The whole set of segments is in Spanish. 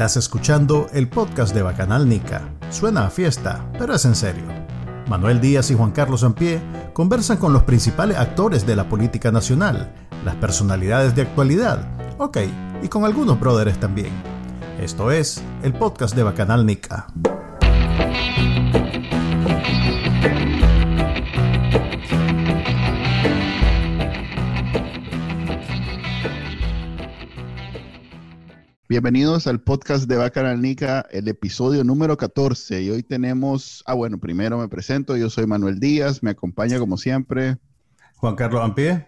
Estás escuchando el podcast de Bacanal Nica. Suena a fiesta, pero es en serio. Manuel Díaz y Juan Carlos Ampie conversan con los principales actores de la política nacional, las personalidades de actualidad, ok, y con algunos brothers también. Esto es el podcast de Bacanal Nica. Bienvenidos al podcast de Bacanalnica, el episodio número 14. Y hoy tenemos, ah bueno, primero me presento, yo soy Manuel Díaz, me acompaña como siempre. Juan Carlos Ampie.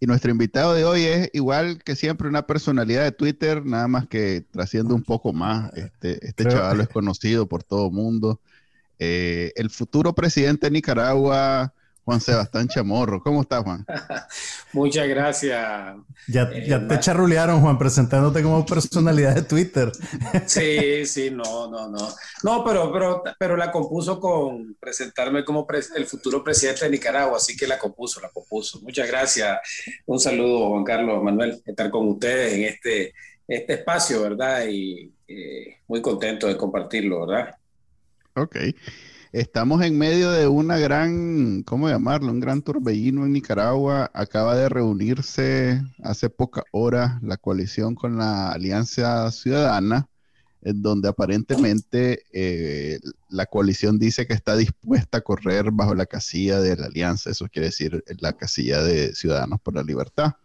Y nuestro invitado de hoy es igual que siempre una personalidad de Twitter, nada más que trasciende un poco más. Este, este chaval es conocido por todo el mundo. Eh, el futuro presidente de Nicaragua, Juan Sebastián Chamorro. ¿Cómo estás, Juan? Muchas gracias. Ya, eh, te charrulearon, Juan, presentándote como personalidad de Twitter. Sí, sí, no, no, no. No, pero, pero, pero la compuso con presentarme como el futuro presidente de Nicaragua, así que la compuso, la compuso. Muchas gracias. Un saludo, Juan Carlos, Manuel, estar con ustedes en este, este espacio, ¿verdad? Y eh, muy contento de compartirlo, ¿verdad? Ok. Estamos en medio de una gran, ¿cómo llamarlo? Un gran torbellino en Nicaragua. Acaba de reunirse hace pocas horas la coalición con la Alianza Ciudadana, en donde aparentemente eh, la coalición dice que está dispuesta a correr bajo la casilla de la Alianza. Eso quiere decir la casilla de Ciudadanos por la Libertad,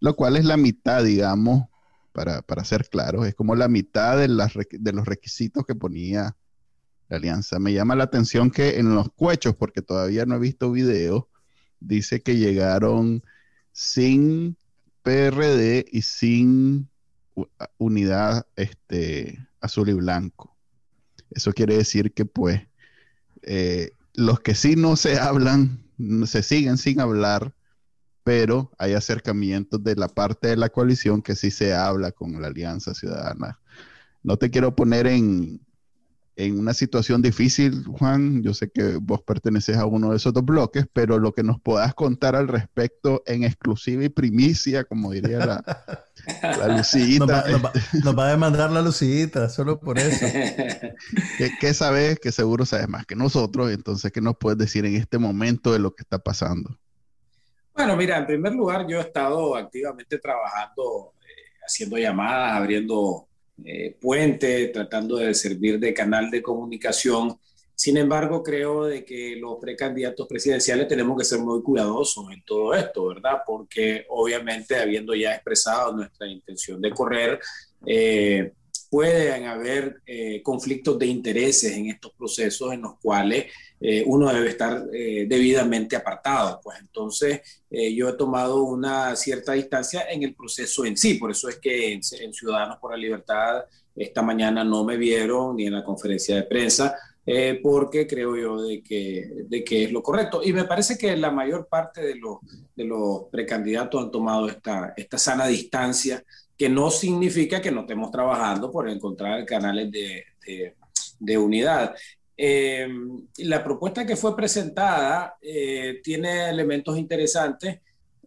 lo cual es la mitad, digamos, para, para ser claros, es como la mitad de, los requisitos que ponía la alianza. Me llama la atención que en los cuechos, porque todavía no he visto video, dice que llegaron sin PRD y sin unidad este, azul y blanco. Eso quiere decir que pues eh, los que sí no se hablan, se siguen sin hablar, pero hay acercamientos de la parte de la coalición que sí se habla con la Alianza Ciudadana. No te quiero poner en, en una situación difícil, Juan. Yo sé que vos perteneces a uno de esos dos bloques, pero lo que nos puedas contar al respecto en exclusiva y primicia, como diría la, la Lucita. Nos va, a demandar la Lucita, solo por eso. ¿Qué, sabes? Que seguro sabes más que nosotros. Entonces, ¿qué nos puedes decir en este momento de lo que está pasando? Bueno, mira, en primer lugar, yo he estado activamente trabajando, eh, haciendo llamadas, abriendo eh, puente, tratando de servir de canal de comunicación. Sin embargo, creo de que los precandidatos presidenciales tenemos que ser muy cuidadosos en todo esto, ¿verdad? Porque obviamente, habiendo ya expresado nuestra intención de correr, eh, pueden haber eh, conflictos de intereses en estos procesos en los cuales eh, uno debe estar eh, debidamente apartado. Pues entonces yo he tomado una cierta distancia en el proceso en sí, por eso es que en, Ciudadanos por la Libertad esta mañana no me vieron ni en la conferencia de prensa. porque creo yo de que, de que es lo correcto. Y me parece que la mayor parte de los, de los precandidatos han tomado esta, esta sana distancia que no significa que no estemos trabajando por encontrar canales de, de, unidad. Eh, la propuesta que fue presentada eh, tiene elementos interesantes.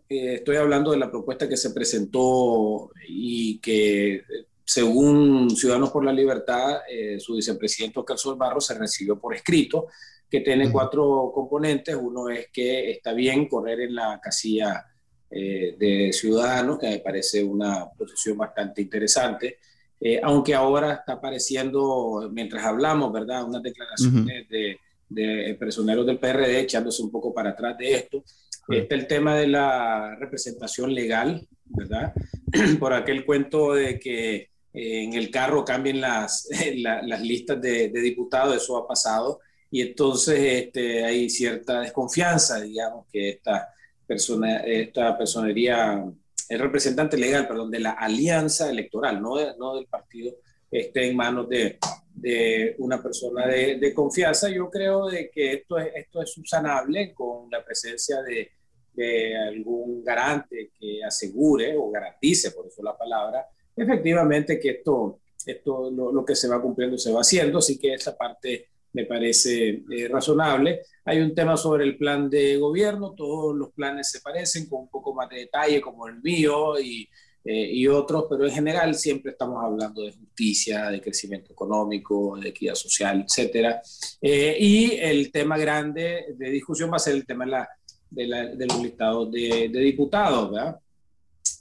Eh, estoy hablando de la propuesta que se presentó y que, según Ciudadanos por la Libertad, su vicepresidente Oscar Barro se recibió por escrito, que tiene cuatro componentes. Uno es que está bien correr en la casilla de ciudadanos, que me parece una posición bastante interesante. Eh, aunque ahora está apareciendo, mientras hablamos, ¿verdad?, unas declaraciones de, de, personeros del PRD echándose un poco para atrás de esto. Está el tema de la representación legal, ¿verdad? Por aquel cuento de que eh, en el carro cambien las, las listas de, de, diputados, eso ha pasado, y entonces este, hay cierta desconfianza, digamos, que esta persona, esta personería, el representante legal, perdón, de la alianza electoral, no, no del partido, esté en manos de, de una persona de, de, confianza. Yo creo de que esto es, esto es subsanable con la presencia de, de algún garante que asegure o garantice, por eso la palabra, efectivamente que esto, esto lo, lo, que se va cumpliendo se va haciendo, así que esa parte me parece eh, razonable. Hay un tema sobre el plan de gobierno, todos los planes se parecen con un poco más de detalle como el mío y y otros, pero en general siempre estamos hablando de justicia, de crecimiento económico, de equidad social, etcétera. y el tema grande de discusión va a ser el tema de, la, de, la, de los listados de, de diputados, ¿verdad?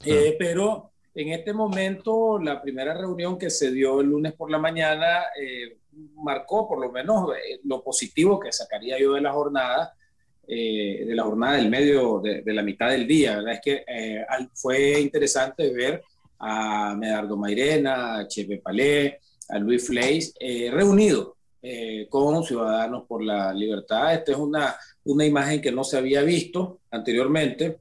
Ah. pero en este momento, la primera reunión que se dio el lunes por la mañana eh, marcó por lo menos eh, lo positivo que sacaría yo de la jornada, eh, de la jornada del medio, de, la mitad del día. ¿verdad? Es que fue interesante ver a Medardo Mairena, a Chepe Palé, a Luis Fleis reunidos con Ciudadanos por la Libertad. Esta es una, una imagen que no se había visto anteriormente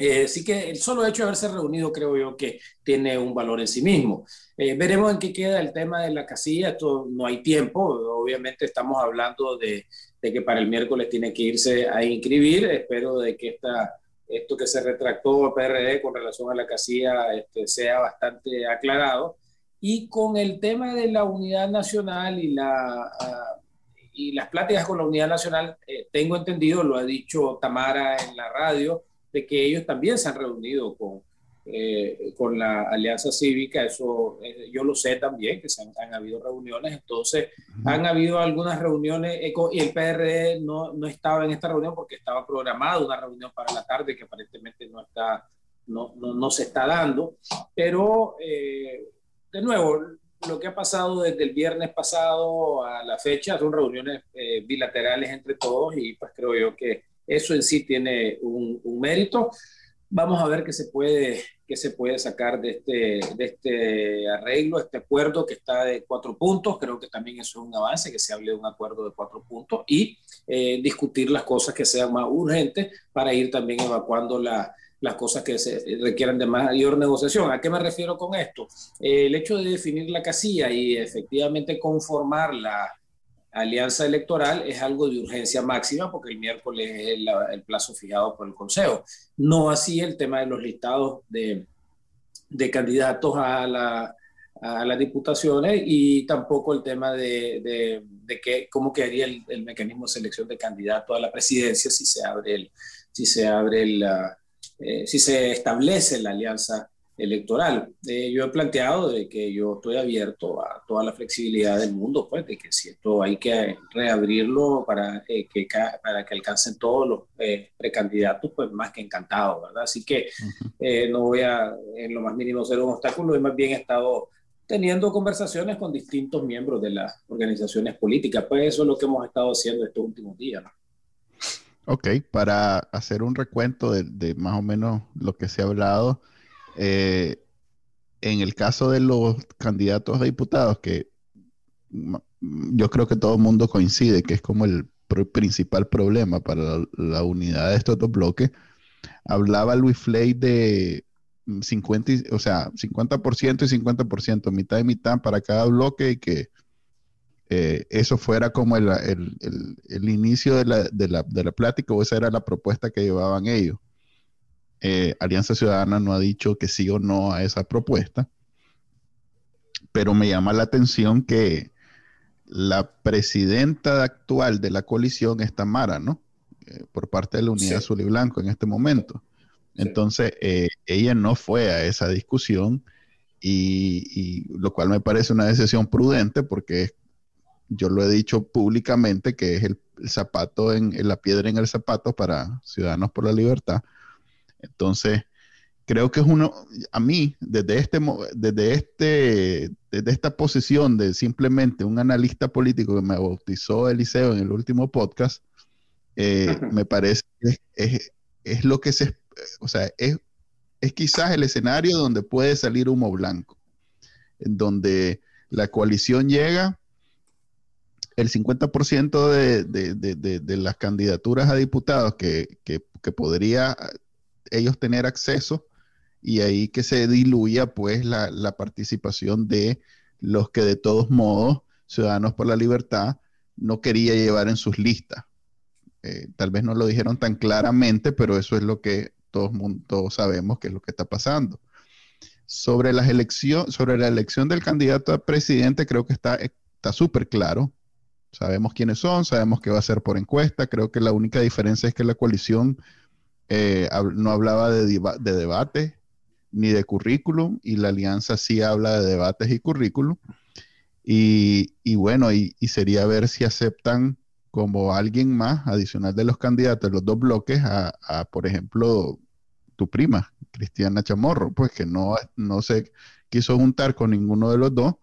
eh, así que el solo hecho de haberse reunido creo yo que tiene un valor en sí mismo. Eh, veremos en qué queda el tema de la casilla, esto no hay tiempo, obviamente estamos hablando de, de que para el miércoles tiene que irse a inscribir, espero de que esta, esto que se retractó PRD con relación a la casilla este, sea bastante aclarado. Y con el tema de la unidad nacional y, la, ah, y las pláticas con la unidad nacional, eh, tengo entendido, lo ha dicho Tamara en la radio, de que ellos también se han reunido con, eh, con la Alianza Cívica, eso eh, yo lo sé también, que se han, habido reuniones, entonces han habido algunas reuniones eh, y el PRD no, no, estaba en esta reunión porque estaba programada una reunión para la tarde que aparentemente no, está, no, no, no se está dando, pero de nuevo, lo que ha pasado desde el viernes pasado a la fecha son reuniones bilaterales entre todos y pues creo yo que eso en sí tiene un, mérito. Vamos a ver qué se puede, qué se puede sacar de este, de este arreglo, este acuerdo que está de cuatro puntos. Creo que también eso es un avance, que se hable de un acuerdo de cuatro puntos y eh, discutir las cosas que sean más urgentes para ir también evacuando las cosas que se requieran de mayor negociación. ¿A qué me refiero con esto? el hecho de definir la casilla y efectivamente conformar la, alianza electoral es algo de urgencia máxima porque el miércoles es el, plazo fijado por el Consejo. No así el tema de los listados de, de candidatos a, la, a, las diputaciones y tampoco el tema de, cómo quedaría el, el, mecanismo de selección de candidatos a la presidencia si se abre el, si se abre el, eh, si se establece la alianza electoral. Eh, yo he planteado de que yo estoy abierto a toda la flexibilidad del mundo, pues de que si esto hay que reabrirlo para, eh, que, para que alcancen todos los eh, precandidatos, pues más que encantado, ¿verdad? Así que no voy a en lo más mínimo ser un obstáculo, y más bien he estado teniendo conversaciones con distintos miembros de las organizaciones políticas, pues eso es lo que hemos estado haciendo estos últimos días, ¿no? Ok, para hacer un recuento de, de más o menos lo que se ha hablado, eh, en el caso de los candidatos a diputados, que yo creo que todo el mundo coincide que es como el principal problema para la, unidad de estos dos bloques, hablaba Luis Flay de 50, o sea, 50% y 50%, mitad y mitad para cada bloque y que eh, eso fuera como el, inicio de, la, de la plática o esa era la propuesta que llevaban ellos. Eh, Alianza Ciudadana no ha dicho que sí o no a esa propuesta, pero me llama la atención que la presidenta actual de la coalición es Tamara, ¿no? Eh, por parte de la Unidad Azul y Blanco en este momento. Entonces, eh, ella no fue a esa discusión y, lo cual me parece una decisión prudente porque yo lo he dicho públicamente que es el, zapato en, la piedra en el zapato para Ciudadanos por la Libertad entonces, creo que es uno, a mí, desde, este, desde, este, desde esta posición de simplemente un analista político que me bautizó Eliseo en el último podcast, eh, me parece que es, es, lo que se, o sea, es, es quizás el escenario donde puede salir humo blanco, en donde la coalición llega, el 50% de, de, de, de, las candidaturas a diputados que, que, que podría ellos tener acceso y ahí que se diluya pues la, participación de los que de todos modos Ciudadanos por la Libertad no quería llevar en sus listas. Eh, tal vez no lo dijeron tan claramente, pero eso es lo que todos, todos sabemos que es lo que está pasando. Sobre, las elección, sobre la elección del candidato a presidente, creo que está súper claro. Sabemos quiénes son, sabemos que va a ser por encuesta. Creo que la única diferencia es que la coalición eh, no hablaba de, de, debate, ni de currículum y la alianza sí habla de debates y currículum. Y, bueno, y, sería ver si aceptan como alguien más adicional de los candidatos, los dos bloques, a, por ejemplo, tu prima, Cristiana Chamorro, pues que no, no se quiso juntar con ninguno de los dos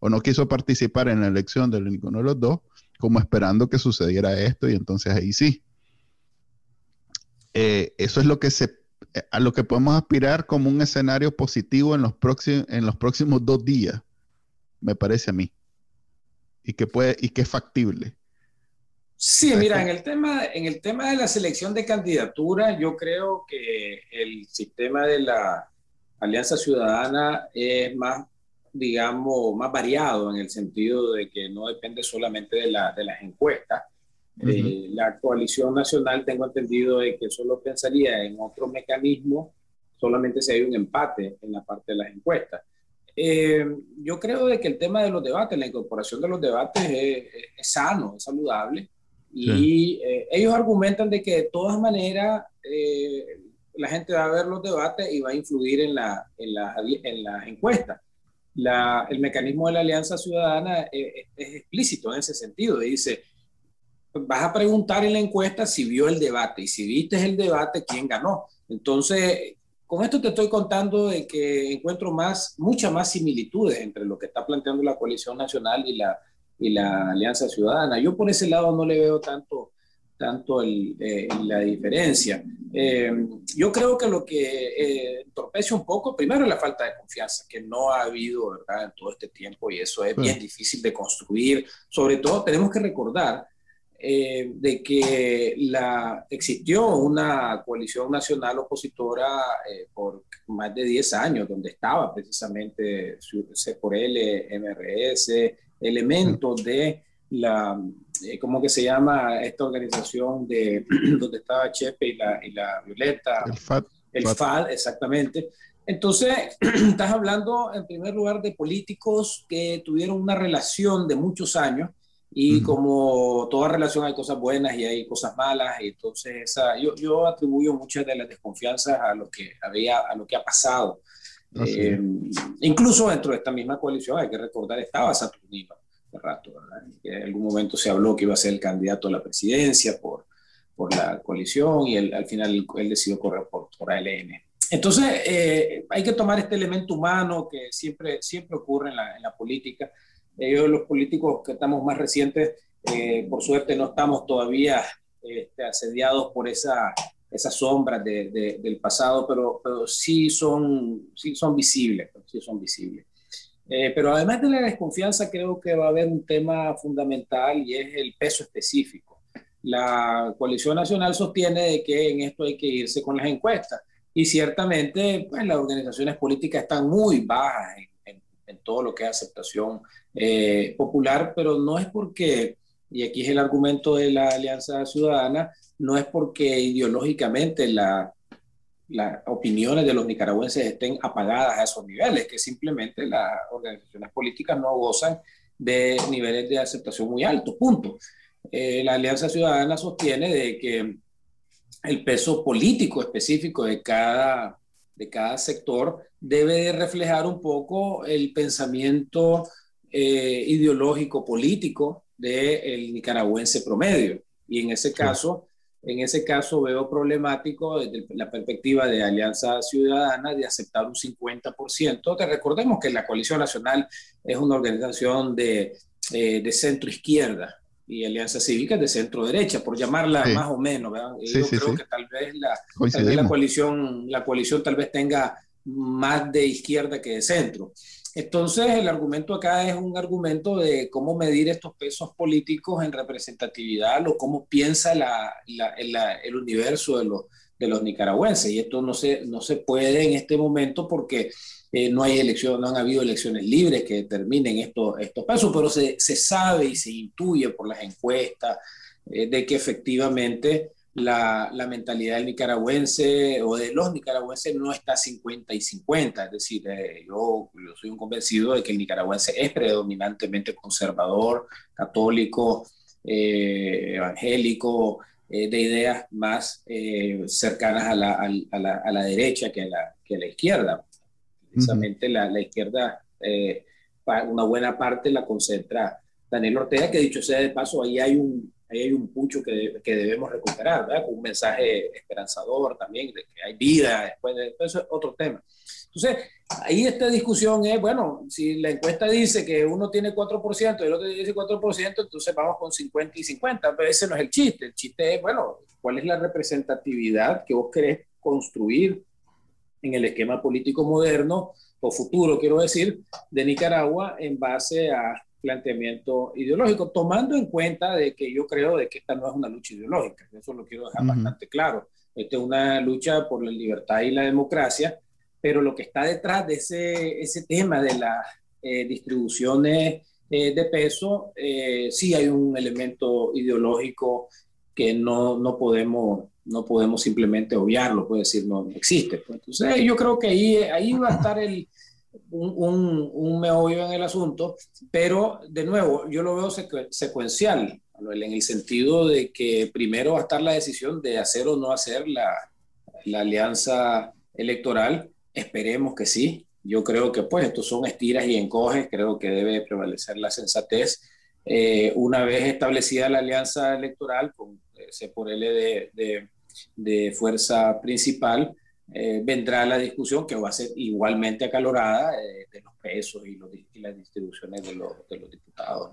o no quiso participar en la elección de ninguno de los dos, como esperando que sucediera esto y entonces ahí sí. Eh, eso es lo que se a lo que podemos aspirar como un escenario positivo en los, próximos, en los próximos dos días, me parece a mí. Y que, puede, y que es factible. Sí, mira, en el, tema, en el tema de la selección de candidatura, yo creo que el sistema de la Alianza Ciudadana es más, digamos, más variado en el sentido de que no depende solamente de, la, de las encuestas, eh, la coalición nacional, tengo entendido de que solo pensaría en otro mecanismo solamente si hay un empate en la parte de las encuestas. Eh, yo creo de que el tema de los debates, la incorporación de los debates es, sano, es saludable. Y eh, ellos argumentan de que de todas maneras la gente va a ver los debates y va a influir en la, en la, en la encuesta. La, el mecanismo de la Alianza Ciudadana es, es explícito en ese sentido. Dice, vas a preguntar en la encuesta si vio el debate y si viste el debate, quién ganó. Entonces, con esto te estoy contando de que encuentro más, muchas más similitudes entre lo que está planteando la coalición nacional y la, y la Alianza Ciudadana. Yo por ese lado no le veo tanto, tanto el, eh, la diferencia. Eh, yo creo que lo que eh, entorpece un poco, primero, es la falta de confianza, que no ha habido ¿verdad? en todo este tiempo y eso es bien difícil de construir. Sobre todo, tenemos que recordar eh, de que la, existió una coalición nacional opositora eh, por más de 10 años, donde estaba precisamente C por L, MRS, elementos de la, eh, ¿cómo que se llama esta organización de donde estaba Chepe y la, y la Violeta? El FAD. El FAD, exactamente. Entonces, estás hablando en primer lugar de políticos que tuvieron una relación de muchos años y como toda relación hay cosas buenas y hay cosas malas, y entonces esa, yo, yo atribuyo muchas de las desconfianzas a lo que había, a lo que ha pasado. Eh, incluso dentro de esta misma coalición, hay que recordar, estaba Saturnino de rato, que en algún momento se habló que iba a ser el candidato a la presidencia por, por la coalición y al final él decidió correr por, por ALN. Entonces, eh, hay que tomar este elemento humano que siempre, siempre ocurre en la, en la política ellos, los políticos que estamos más recientes, eh, por suerte no estamos todavía este, asediados por esa, esas sombras de, del pasado, pero, pero sí, son, sí son visibles, sí son visibles. Eh, pero además de la desconfianza, creo que va a haber un tema fundamental y es el peso específico. La coalición nacional sostiene de que en esto hay que irse con las encuestas y ciertamente pues, las organizaciones políticas están muy bajas en en todo lo que es aceptación eh, popular, pero no es porque, y aquí es el argumento de la Alianza Ciudadana, no es porque ideológicamente las opiniones de los nicaragüenses estén apagadas a esos niveles, que simplemente las organizaciones políticas no gozan de niveles de aceptación muy altos, punto. Eh, la Alianza Ciudadana sostiene de que el peso político específico de cada de cada sector debe reflejar un poco el pensamiento eh, ideológico político del nicaragüense promedio. Y en ese caso, en ese caso veo problemático desde la perspectiva de Alianza Ciudadana de aceptar un 50%. Te recordemos que la Coalición Nacional es una organización de, eh, de centro izquierda, y Alianza Cívica de centro derecha, por llamarla más o menos, ¿verdad? yo creo que tal vez, la, la, coalición, la coalición tal vez tenga más de izquierda que de centro. Entonces, el argumento acá es un argumento de cómo medir estos pesos políticos en representatividad o cómo piensa la, el universo de los, de los nicaragüenses. Y esto no se, no se puede en este momento porque eh, no hay elecciones, no han habido elecciones libres que determinen estos, estos pasos, pero se, se, sabe y se intuye por las encuestas eh, de que efectivamente la, la, mentalidad del nicaragüense o de los nicaragüenses no está 50 y 50, es decir, eh, yo, soy un convencido de que el nicaragüense es predominantemente conservador, católico, evangélico, de ideas más cercanas a la, a, la, a la, derecha que a la, que a la izquierda precisamente la, la, izquierda, eh, una buena parte la concentra Daniel Ortega, que dicho sea de paso, ahí hay un, ahí hay un pucho que, que debemos recuperar, ¿verdad? Con un mensaje esperanzador también, de que hay vida después de eso es otro tema. Entonces, ahí esta discusión es, bueno, si la encuesta dice que uno tiene 4% y el otro dice 4%, entonces vamos con 50 y 50, pero ese no es el chiste. El chiste es, bueno, ¿cuál es la representatividad que vos querés construir en el esquema político moderno o futuro, quiero decir, de Nicaragua en base a planteamiento ideológico, tomando en cuenta de que yo creo de que esta no es una lucha ideológica, eso lo quiero dejar bastante claro. Esta es una lucha por la libertad y la democracia, pero lo que está detrás de ese, ese tema de las eh, distribuciones eh, de peso, eh, sí hay un elemento ideológico que no, no, podemos, no podemos simplemente obviarlo, puede decir, no, existe. Pues. Entonces yo creo que ahí, ahí va a estar el, un, un, un, meollo en el asunto, pero de nuevo, yo lo veo secuencial, en el sentido de que primero va a estar la decisión de hacer o no hacer la, la alianza electoral Esperemos que sí. Yo creo que pues estos son estiras y encoges, creo que debe prevalecer la sensatez. Eh, una vez establecida la alianza electoral con C por L de, de, fuerza principal, eh, vendrá la discusión que va a ser igualmente acalorada eh, de los pesos y, los, las distribuciones de los, de diputados.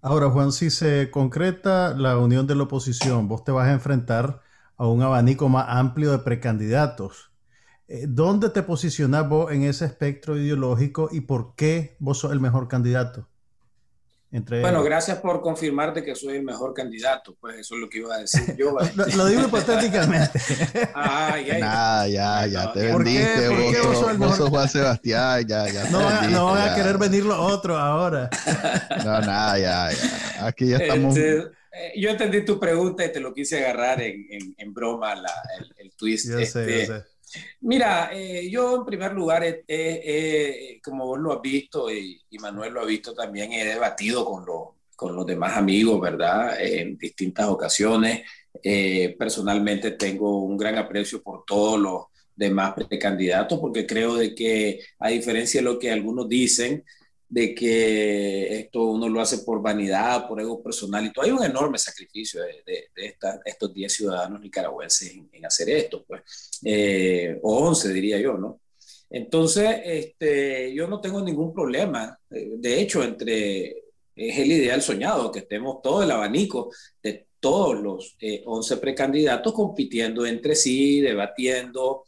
Ahora, Juan, si se concreta la unión de la oposición, vos te vas a enfrentar a un abanico más amplio de precandidatos. Eh, ¿Dónde te posicionas vos en ese espectro ideológico y por qué vos sos el mejor candidato? Entre bueno, gracias por confirmarte que soy el mejor candidato. Pues eso es lo que iba a decir yo. lo, digo hipotéticamente. ah, ya, ya, ya, te vendiste. ¿Por qué, vos, sos, vos sos Juan Sebastián, ya, ya. No, no van a querer venir los otros ahora. no, nada, ya, ya. Aquí ya estamos. Este, eh, yo entendí tu pregunta y te lo quise agarrar en, en, en broma, la, el, el, twist. Yo sé, yo este, sé. Mira, eh, yo en primer lugar, eh, eh, como vos lo has visto y, Manuel lo ha visto también, he debatido con, con los demás amigos, ¿verdad? en distintas ocasiones. personalmente tengo un gran aprecio por todos los demás precandidatos porque creo de que, a diferencia de lo que algunos dicen, de que esto uno lo hace por vanidad, por ego personal, y todo. Hay un enorme sacrificio de, estos 10 ciudadanos nicaragüenses en, hacer esto, pues, eh, o 11 diría yo, ¿no? Entonces, este, yo no tengo ningún problema, eh, de hecho, entre, es el ideal soñado, que estemos todo el abanico de todos los 11 eh, precandidatos compitiendo entre sí, debatiendo,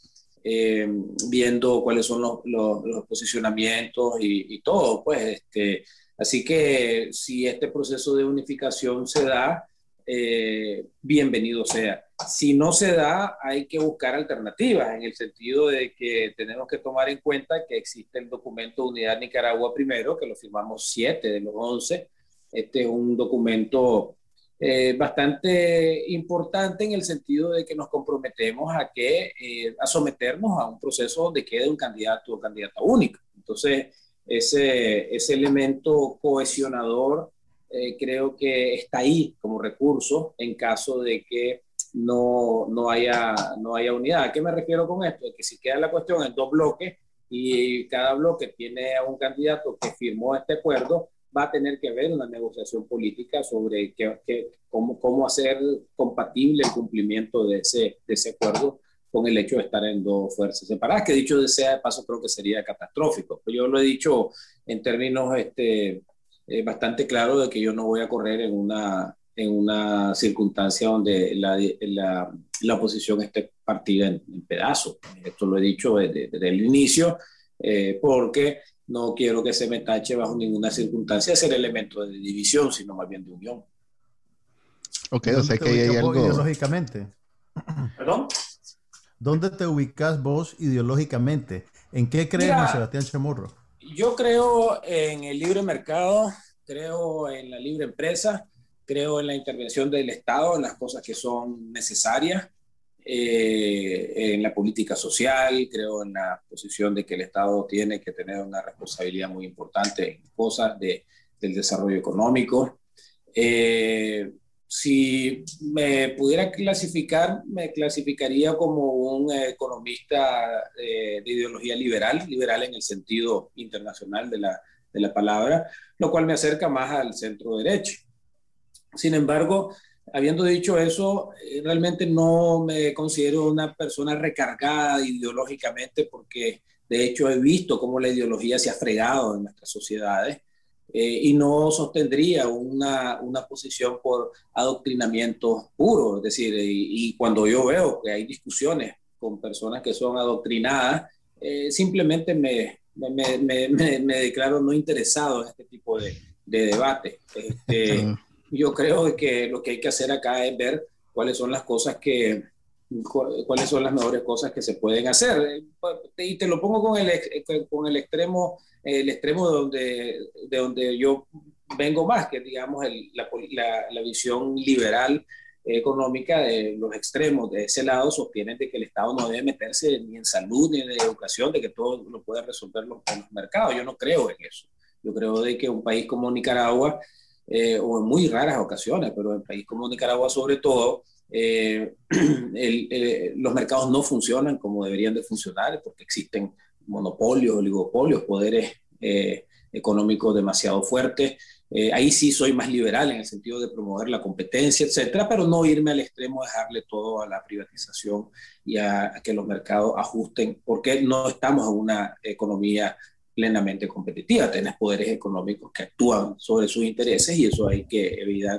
eh, viendo cuáles son los, los, posicionamientos y, todo. Pues, este, así que si este proceso de unificación se da, eh, bienvenido sea. Si no se da, hay que buscar alternativas en el sentido de que tenemos que tomar en cuenta que existe el documento Unidad Nicaragua primero, que lo firmamos siete de los once. Este es un documento eh, bastante importante en el sentido de que nos comprometemos a que eh, a someternos a un proceso donde quede un candidato o candidata única. Entonces, ese, ese elemento cohesionador eh, creo que está ahí como recurso en caso de que no, no, haya, no haya unidad. ¿A qué me refiero con esto? Que si queda la cuestión en dos bloques y cada bloque tiene a un candidato que firmó este acuerdo, va a tener que haber una negociación política sobre qué, cómo, cómo hacer compatible el cumplimiento de ese, de ese acuerdo con el hecho de estar en dos fuerzas separadas, que dicho sea de paso creo que sería catastrófico. Pues yo lo he dicho en términos este, eh, bastante claros de que yo no voy a correr en una, en una circunstancia donde la, la, oposición esté partida en, pedazos. Esto lo he dicho desde, desde el inicio, eh, porque no quiero que se me tache bajo ninguna circunstancia ser elemento de división, sino más bien de unión. Ok, o sea que hay algo... Ideológicamente. ¿Perdón? ¿Dónde te ubicas vos ideológicamente? ¿En qué crees, Sebastián Chamorro? Yo creo en el libre mercado, creo en la libre empresa, creo en la intervención del Estado, en las cosas que son necesarias. Eh, en la política social, creo en la posición de que el Estado tiene que tener una responsabilidad muy importante en cosas de, del desarrollo económico. Eh, si me pudiera clasificar, me clasificaría como un economista de ideología liberal, liberal en el sentido internacional de la, de la palabra, lo cual me acerca más al centro derecho. Sin embargo, habiendo dicho eso, eh, realmente no me considero una persona recargada ideológicamente porque de hecho he visto cómo la ideología se ha fregado en nuestras sociedades eh, y no sostendría una, una, posición por adoctrinamiento puro. Es decir, y, cuando yo veo que hay discusiones con personas que son adoctrinadas, eh, simplemente me, me, me, me, declaro no interesado en este tipo de, de debate. Este, yo creo que lo que hay que hacer acá es ver cuáles son las cosas que, cuáles son las mejores cosas que se pueden hacer. Y te lo pongo con el, con el extremo, el extremo de donde, de donde yo vengo más, que digamos el, la, la, visión liberal económica de los extremos de ese lado sostienen de que el Estado no debe meterse ni en salud ni en educación, de que todo lo puede resolver los, los mercados. Yo no creo en eso. Yo creo de que un país como Nicaragua eh, o en muy raras ocasiones, pero en país como Nicaragua sobre todo, eh, los mercados no funcionan como deberían de funcionar porque existen monopolios, oligopolios, poderes eh, económicos demasiado fuertes. ahí sí soy más liberal en el sentido de promover la competencia, etcétera, pero no irme al extremo, dejarle todo a la privatización y a, a que los mercados ajusten, porque no estamos en una economía plenamente competitiva. Tenés poderes económicos que actúan sobre sus intereses y eso hay que,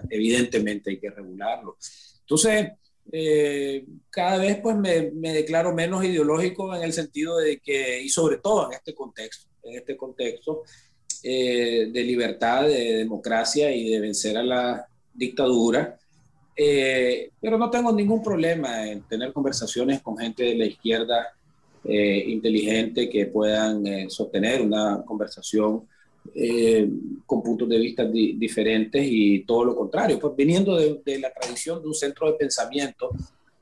evidentemente, hay que regularlo. Entonces, eh, cada vez pues me, declaro menos ideológico en el sentido de que, y sobre todo en este contexto, en este contexto eh, de libertad, de democracia y de vencer a la dictadura, eh, pero no tengo ningún problema en tener conversaciones con gente de la izquierda eh, inteligente que puedan eh, sostener una conversación eh, con puntos de vista diferentes y todo lo contrario. Pues viniendo de, la tradición de un centro de pensamiento,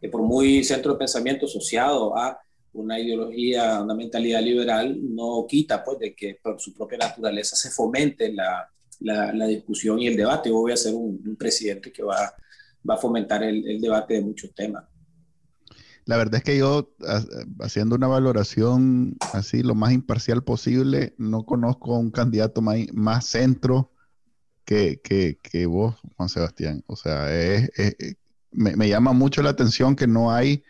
que por muy centro de pensamiento asociado a una ideología, una mentalidad liberal, no quita pues de que por su propia naturaleza se fomente la, la, discusión y el debate. Yo voy a ser un, presidente que va, va a fomentar el, el debate de muchos temas. La verdad es que yo, haciendo una valoración así lo más imparcial posible, no conozco un candidato más, centro que, vos, Juan Sebastián. O sea, me, llama mucho la atención que no hay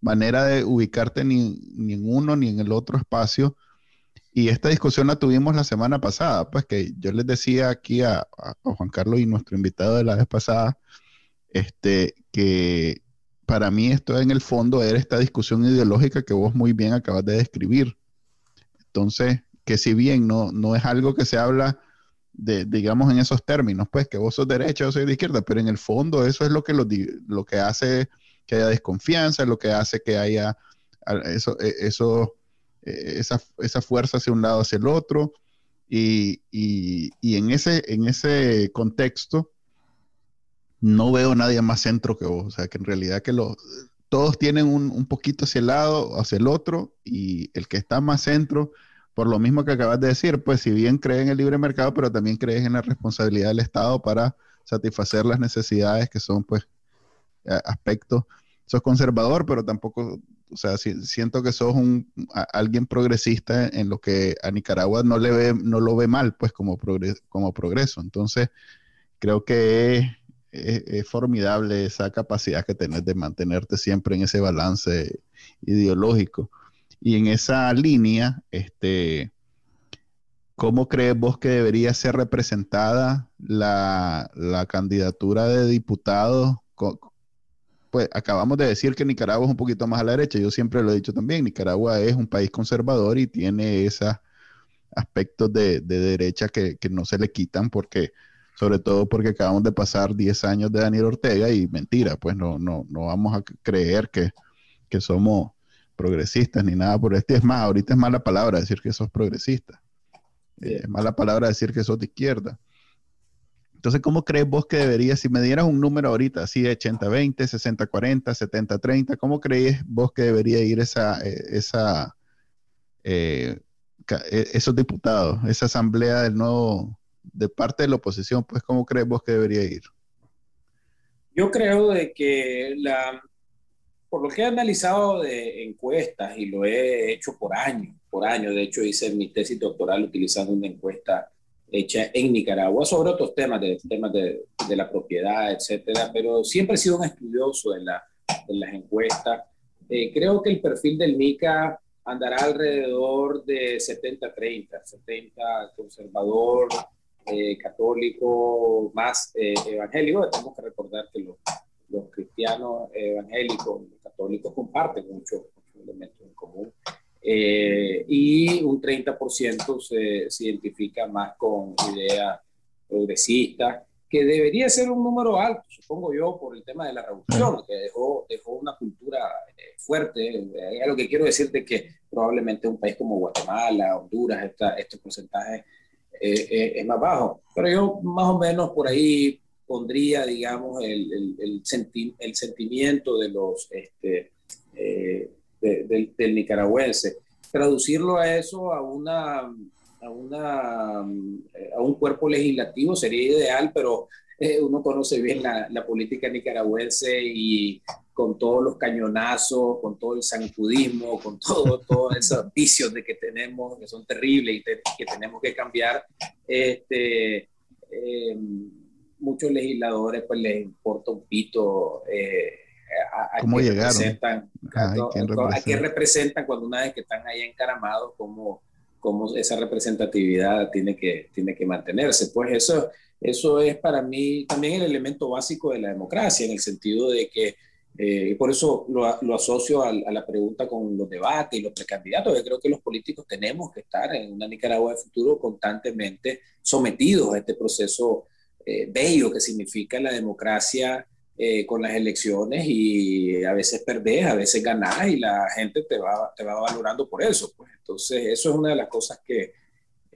manera de ubicarte ni, en uno ni en el otro espacio. Y esta discusión la tuvimos la semana pasada, pues que yo les decía aquí a, a Juan Carlos y nuestro invitado de la vez pasada, este, que para mí esto en el fondo era esta discusión ideológica que vos muy bien acabas de describir. Entonces, que si bien no, no es algo que se habla de, digamos, en esos términos, pues que vos sos derecha, yo soy de izquierda, pero en el fondo eso es lo que, lo, lo que hace que haya desconfianza, lo que hace que haya eso, e, eso, e, esa, esa fuerza hacia un lado, hacia el otro. Y, y, y en, ese, en ese contexto, no veo nadie más centro que vos. O sea, que en realidad que los, todos tienen un, poquito hacia el lado, hacia el otro, y el que está más centro, por lo mismo que acabas de decir, pues si bien crees en el libre mercado, pero también crees en la responsabilidad del Estado para satisfacer las necesidades que son, pues, aspectos. Sos conservador, pero tampoco, o sea, siento que sos un, alguien progresista en, lo que a Nicaragua no le ve, no lo ve mal, pues, como, como progreso. Entonces, creo que es, formidable esa capacidad que tenés de mantenerte siempre en ese balance ideológico. Y en esa línea, este, ¿cómo crees vos que debería ser representada la, candidatura de diputados? Pues acabamos de decir que Nicaragua es un poquito más a la derecha. Yo siempre lo he dicho también, Nicaragua es un país conservador y tiene esos aspectos de, derecha que, que, no se le quitan porque sobre todo porque acabamos de pasar 10 años de Daniel Ortega y mentira, pues no, no, no vamos a creer que, somos progresistas ni nada por este. Es más, ahorita es mala palabra decir que sos progresista. Eh, es mala palabra decir que sos de izquierda. Entonces, ¿cómo crees vos que debería, si me dieras un número ahorita, así de 80-20, 60-40, 70-30, ¿cómo crees vos que debería ir esa, eh, esa, eh, esos diputados, esa asamblea del nuevo, de parte de la oposición, pues, ¿cómo crees vos que debería ir? Yo creo de que la, por lo que he analizado de encuestas y lo he hecho por años, por años, de hecho hice mi tesis doctoral utilizando una encuesta hecha en Nicaragua sobre otros temas, de, temas de, de la propiedad, etcétera, pero siempre he sido un estudioso de, la, de las encuestas. Eh, creo que el perfil del MICA andará alrededor de 70-30, 70 conservador, eh, católico, más eh, evangélico. Tenemos que recordar que los, los cristianos evangélicos y católicos comparten muchos elementos en común. Eh, y un 30% se, se, identifica más con ideas progresistas, que debería ser un número alto, supongo yo, por el tema de la revolución, que dejó, dejó una cultura eh, fuerte. Eh, lo que quiero decirte que probablemente un país como Guatemala, Honduras, esta, este porcentaje eh, es más bajo. Pero yo más o menos por ahí pondría, digamos, el, el, el, senti el sentimiento de los... Este, del, nicaragüense. Traducirlo a eso, a, una, a, una, a un cuerpo legislativo sería ideal, pero eh, uno conoce bien la, la, política nicaragüense y con todos los cañonazos, con todo el zancudismo, con todo, todos esos vicios de que tenemos, que son terribles y que tenemos que cambiar, este, eh, muchos legisladores pues les importa un pito eh, a, ¿Cómo Representan, a, qué representan cuando una vez que están ahí encaramados, cómo, cómo esa representatividad tiene que, tiene que mantenerse. Pues eso, eso es para mí también el elemento básico de la democracia, en el sentido de que, eh, por eso lo, asocio a, la pregunta con los debates y los precandidatos. Yo creo que los políticos tenemos que estar en una Nicaragua de futuro constantemente sometidos a este proceso eh, bello que significa la democracia eh, con las elecciones y a veces perdés, a veces ganás y la gente te va, te va valorando por eso. Pues. Entonces, eso es una de las cosas que,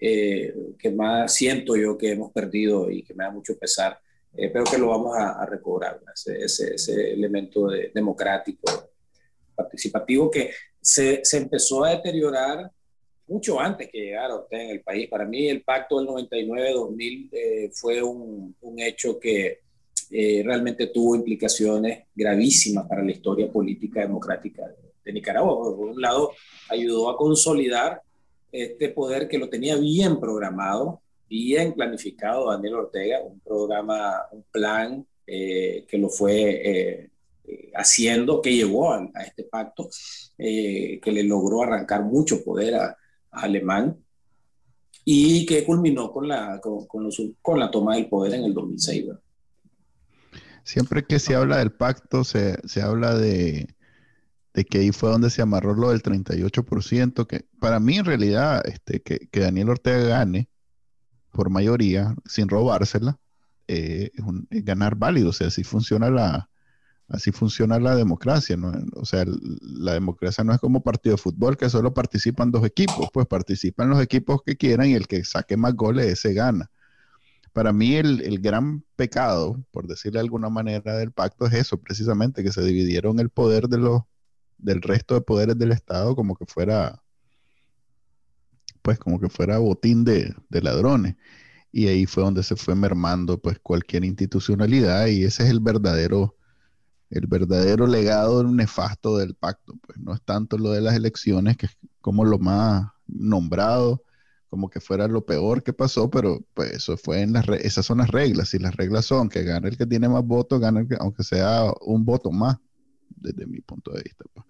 eh, que más siento yo que hemos perdido y que me da mucho pesar, eh, pero que lo vamos a, a recobrar, ese, ese, ese, elemento de, democrático, participativo que se, se, empezó a deteriorar mucho antes que llegara usted en el país. Para mí el pacto del 99-2000 eh, fue un, un hecho que eh, realmente tuvo implicaciones gravísimas para la historia política democrática de, Nicaragua. Por un lado, ayudó a consolidar este poder que lo tenía bien programado, bien planificado Daniel Ortega, un programa, un plan eh, que lo fue eh, haciendo, que llevó a, a este pacto, eh, que le logró arrancar mucho poder a, a Alemán y que culminó con la, con, con, los, con, la toma del poder en el 2006. ¿verdad? Siempre que se habla del pacto, se, se habla de, que ahí fue donde se amarró lo del 38%, que para mí en realidad este, que, que Daniel Ortega gane por mayoría, sin robársela, eh, es, un, ganar válido, o sea, así funciona la, así funciona la democracia, ¿no? O sea, la democracia no es como partido de fútbol que solo participan dos equipos, pues participan los equipos que quieran y el que saque más goles ese gana para mí el, el, gran pecado, por decirle de alguna manera, del pacto es eso, precisamente, que se dividieron el poder de los, del resto de poderes del Estado como que fuera, pues como que fuera botín de, ladrones. Y ahí fue donde se fue mermando pues cualquier institucionalidad y ese es el verdadero, el verdadero legado nefasto del pacto. Pues no es tanto lo de las elecciones, que es como lo más nombrado, como que fuera lo peor que pasó, pero pues eso fue en las esas son las reglas, y las reglas son que gane el que tiene más votos, gane el que, aunque sea un voto más, desde mi punto de vista. Pues.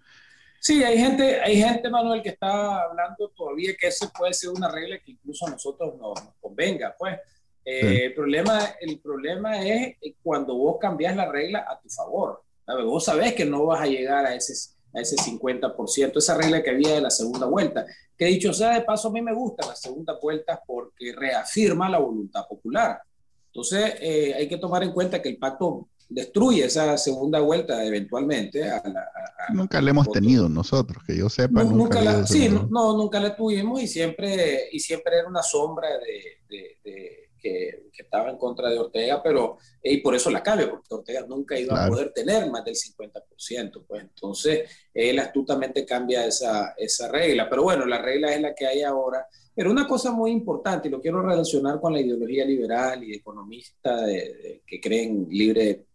Sí, hay gente, hay gente, Manuel, que está hablando todavía que eso puede ser una regla que incluso a nosotros nos, nos convenga, pues. Eh, sí. el, problema, el problema es cuando vos cambias la regla a tu favor. ¿sabes? Vos sabés que no vas a llegar a ese, a ese 50%, esa regla que había de la segunda vuelta. Que dicho sea de paso, a mí me gusta la segunda vuelta porque reafirma la voluntad popular. Entonces, eh, hay que tomar en cuenta que el pacto destruye esa segunda vuelta eventualmente. A la, a, nunca la hemos voto. tenido nosotros, que yo sepa. No, nunca, nunca la, sí, no, no, nunca la tuvimos y siempre, y siempre era una sombra de, de, de que, que, estaba en contra de Ortega, pero y por eso la cambia, porque Ortega nunca iba claro. a poder tener más del 50%. Pues entonces él astutamente cambia esa, esa regla. Pero bueno, la regla es la que hay ahora. Pero una cosa muy importante, y lo quiero relacionar con la ideología liberal y economista de, de, que creen libre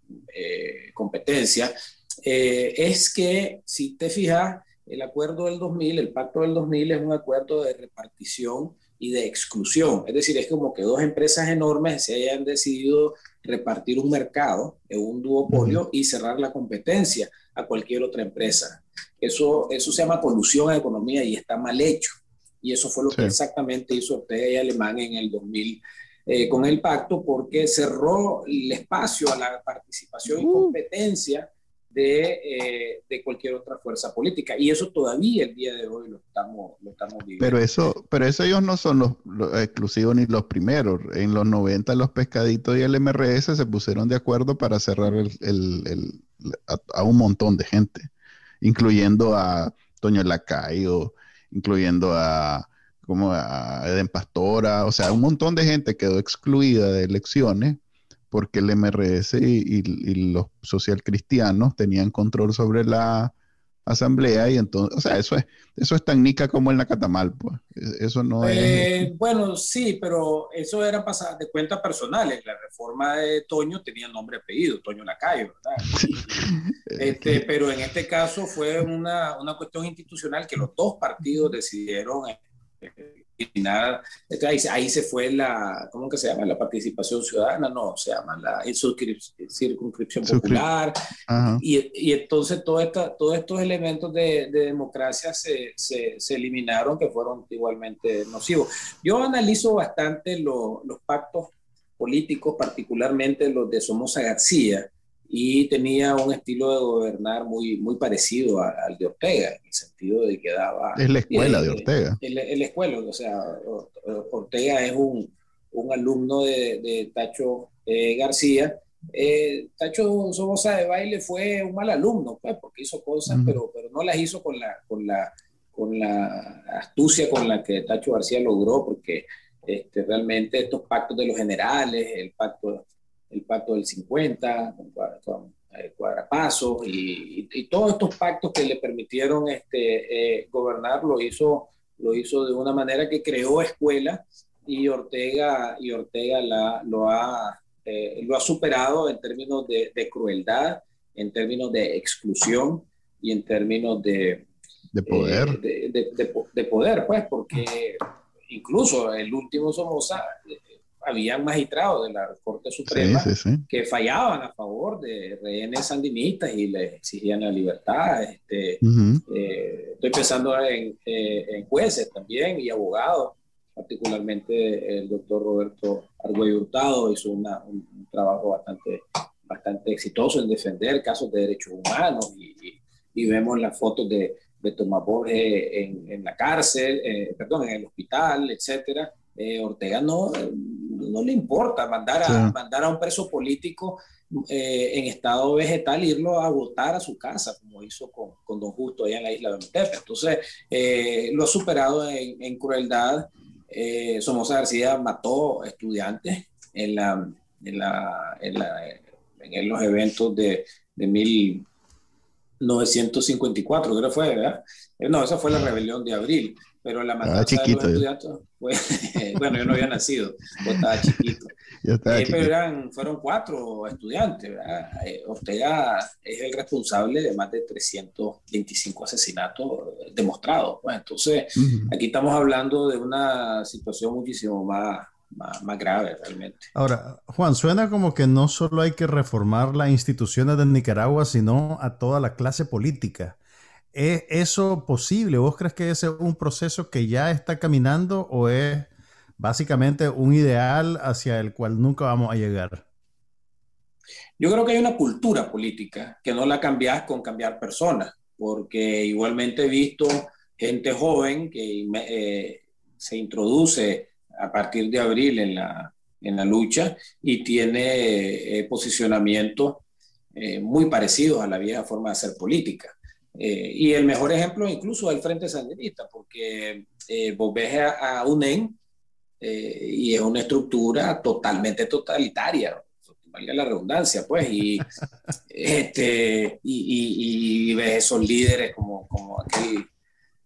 competencia, es que si te fijas, el acuerdo del 2000, el pacto del 2000 es un acuerdo de repartición y de exclusión. Es decir, es como que dos empresas enormes se hayan decidido repartir un mercado en un duopolio y cerrar la competencia a cualquier otra empresa. Eso, eso se llama colusión a economía y está mal hecho. Y eso fue lo que exactamente hizo Ortega y Alemán en el 2000 eh, con el pacto, porque cerró el espacio a la participación y competencia de, eh, de, cualquier otra fuerza política. Y eso todavía el día de hoy lo estamos, lo estamos viviendo. Pero eso, pero eso ellos no son los, exclusivos ni los primeros. En los 90 los pescaditos y el MRS se pusieron de acuerdo para cerrar el, el, a, un montón de gente, incluyendo a Toño Lacayo, incluyendo a como a Eden Pastora, o sea, un montón de gente quedó excluida de elecciones porque el MRS y, los social cristianos tenían control sobre la asamblea y entonces, o sea, eso es, eso es tan nica como en la Catamal, pues. E, eso no es... Eh, bueno, sí, pero eso era pasar de cuentas personales. La reforma de Toño tenía nombre y apellido, Toño Lacayo, ¿verdad? este, pero en este caso fue una, una, cuestión institucional que los dos partidos decidieron eh, entonces ahí, se fue la, ¿cómo que se llama? La participación ciudadana, no, se llama la circunscripción popular. Y, y, entonces todo esta, todos estos elementos de, de democracia se, se, se, eliminaron que fueron igualmente nocivos. Yo analizo bastante los pactos políticos, particularmente los de Somoza García, y tenía un estilo de gobernar muy, muy parecido al de Ortega, en el sentido de que daba... Es la escuela de Ortega. Es la, escuela, o sea, Ortega es un, un alumno de, de Tacho eh, García. Eh, Tacho Somoza de Baile fue un mal alumno, pues, porque hizo cosas, pero, pero no las hizo con la, con, la, con la astucia con la que Tacho García logró, porque este, realmente estos pactos de los generales, el pacto el pacto del 50, con, eh, cuadrapasos y, y, todos estos pactos que le permitieron este, eh, gobernar lo hizo, lo hizo de una manera que creó escuela y Ortega, y Ortega la, lo, ha, eh, lo ha superado en términos de, crueldad, en términos de exclusión y en términos de, de poder. de, de, de, poder, pues, porque incluso el último Somoza habían magistrados de la Corte Suprema que fallaban a favor de rehenes sandinistas y les exigían la libertad. Este, eh, estoy pensando en, eh, en, jueces también y abogados, particularmente el doctor Roberto Argüello Hurtado hizo una, un, trabajo bastante, bastante exitoso en defender casos de derechos humanos y, y, vemos las fotos de, de Tomás Borges en, en la cárcel, eh, perdón, en el hospital, etcétera. Ortega no, no le importa mandar a, mandar a un preso político eh, en estado vegetal irlo a votar a su casa, como hizo con, con Don Justo allá en la isla de Metepe. Entonces, eh, lo ha superado en, crueldad. Eh, Somoza García mató estudiantes en, la, en, la, en, la, en los eventos de, de 1954, creo que fue, ¿verdad? Eh, no, esa fue la rebelión de abril pero la matanza de los estudiantes, bueno, yo no había nacido, yo estaba chiquito. Yo estaba eh, Pero eran, fueron cuatro estudiantes, ¿verdad? Eh, Ortega es el responsable de más de 325 asesinatos demostrados. Pues, entonces, aquí estamos hablando de una situación muchísimo más, más, más, grave realmente. Ahora, Juan, suena como que no solo hay que reformar las instituciones de Nicaragua, sino a toda la clase política. ¿Es eso posible? ¿Vos crees que ese es un proceso que ya está caminando o es básicamente un ideal hacia el cual nunca vamos a llegar? Yo creo que hay una cultura política que no la cambias con cambiar personas, porque igualmente he visto gente joven que eh, se introduce a partir de abril en la, en la lucha y tiene eh, posicionamientos eh, muy parecidos a la vieja forma de hacer política. Eh, y el mejor ejemplo incluso es el Frente Sandinista, porque eh, vos ves a, UNEN eh, y es una estructura totalmente totalitaria, valga la redundancia, pues, y, este, y, y, ves esos líderes como, como aquel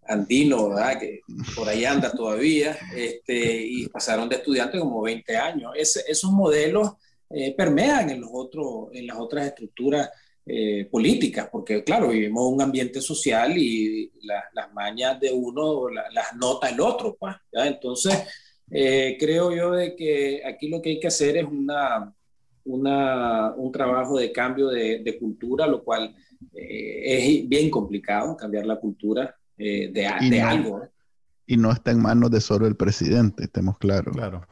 andino, ¿verdad? Que por ahí anda todavía, este, y pasaron de estudiantes como 20 años. Es, esos modelos permean en, los otros, en las otras estructuras políticas, porque claro, vivimos un ambiente social y las mañas de uno las nota el otro, pues, Entonces, creo yo de que aquí lo que hay que hacer es una, una un trabajo de cambio de, de cultura, lo cual es bien complicado, cambiar la cultura de, de algo. Y no está en manos de solo el presidente, estemos claros. Claro.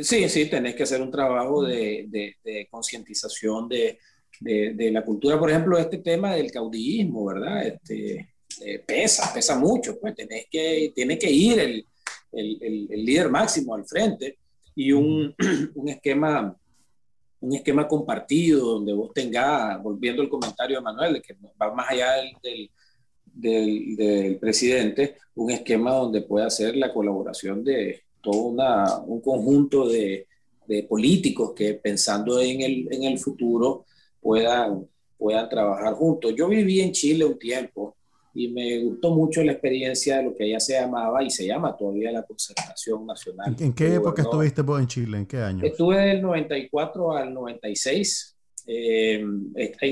Sí, sí, tenés que hacer un trabajo de, de, concientización de, de, la cultura. Por ejemplo, este tema del caudillismo, ¿verdad? Este, eh, pesa, pesa mucho. Pues tenés que, tiene que ir el, el, el, líder máximo al frente y un, un, esquema un esquema compartido donde vos tengas, volviendo al comentario de Manuel, que va más allá del del, presidente un esquema donde pueda hacer la colaboración de todo una, un conjunto de, de, políticos que pensando en el, en el futuro puedan, puedan trabajar juntos. Yo viví en Chile un tiempo y me gustó mucho la experiencia de lo que allá se llamaba y se llama todavía la concertación nacional. ¿En qué época estuviste vos en Chile? ¿En qué año? Estuve del 94 al 96 eh,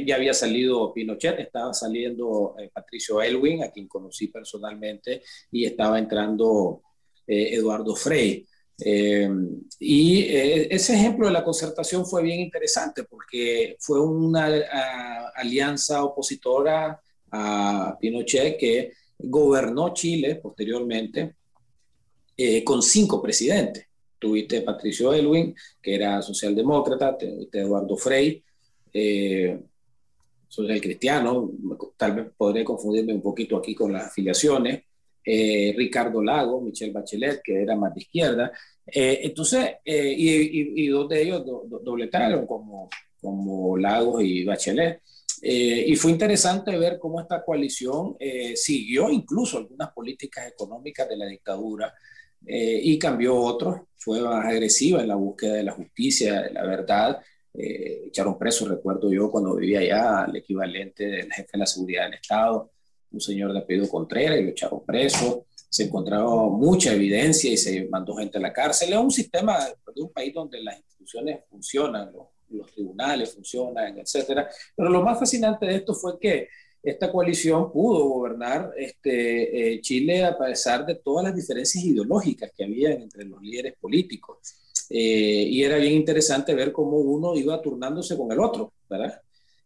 ya había salido Pinochet, estaba saliendo eh, Patricio Elwin, a quien conocí personalmente, y estaba entrando eh, Eduardo Frey. Y ese ejemplo de la concertación fue bien interesante porque fue una alianza opositora a Pinochet que gobernó Chile posteriormente con cinco presidentes. Tuviste Patricio Elwin, que era socialdemócrata, tuviste Eduardo Frey, eh, soy el cristiano, tal vez podré confundirme un poquito aquí con las afiliaciones, eh, Ricardo Lago, Michelle Bachelet, que era más de izquierda, eh, entonces, eh, y, y, dos de ellos do, dobletaron como, como Lagos y Bachelet. y fue interesante ver cómo esta coalición siguió incluso algunas políticas económicas de la dictadura y cambió otros, fue más agresiva en la búsqueda de la justicia, la verdad, eh, echaron preso, recuerdo yo cuando vivía allá, el equivalente del jefe de la seguridad del Estado, un señor de apellido Contreras, y lo echaron preso. Se encontraba mucha evidencia y se mandó gente a la cárcel. Es un sistema de un país donde las instituciones funcionan, los, los tribunales funcionan, etcétera. Pero lo más fascinante de esto fue que esta coalición pudo gobernar este, eh, Chile a pesar de todas las diferencias ideológicas que había entre los líderes políticos. Eh, y era bien interesante ver cómo uno iba turnándose con el otro, ¿verdad?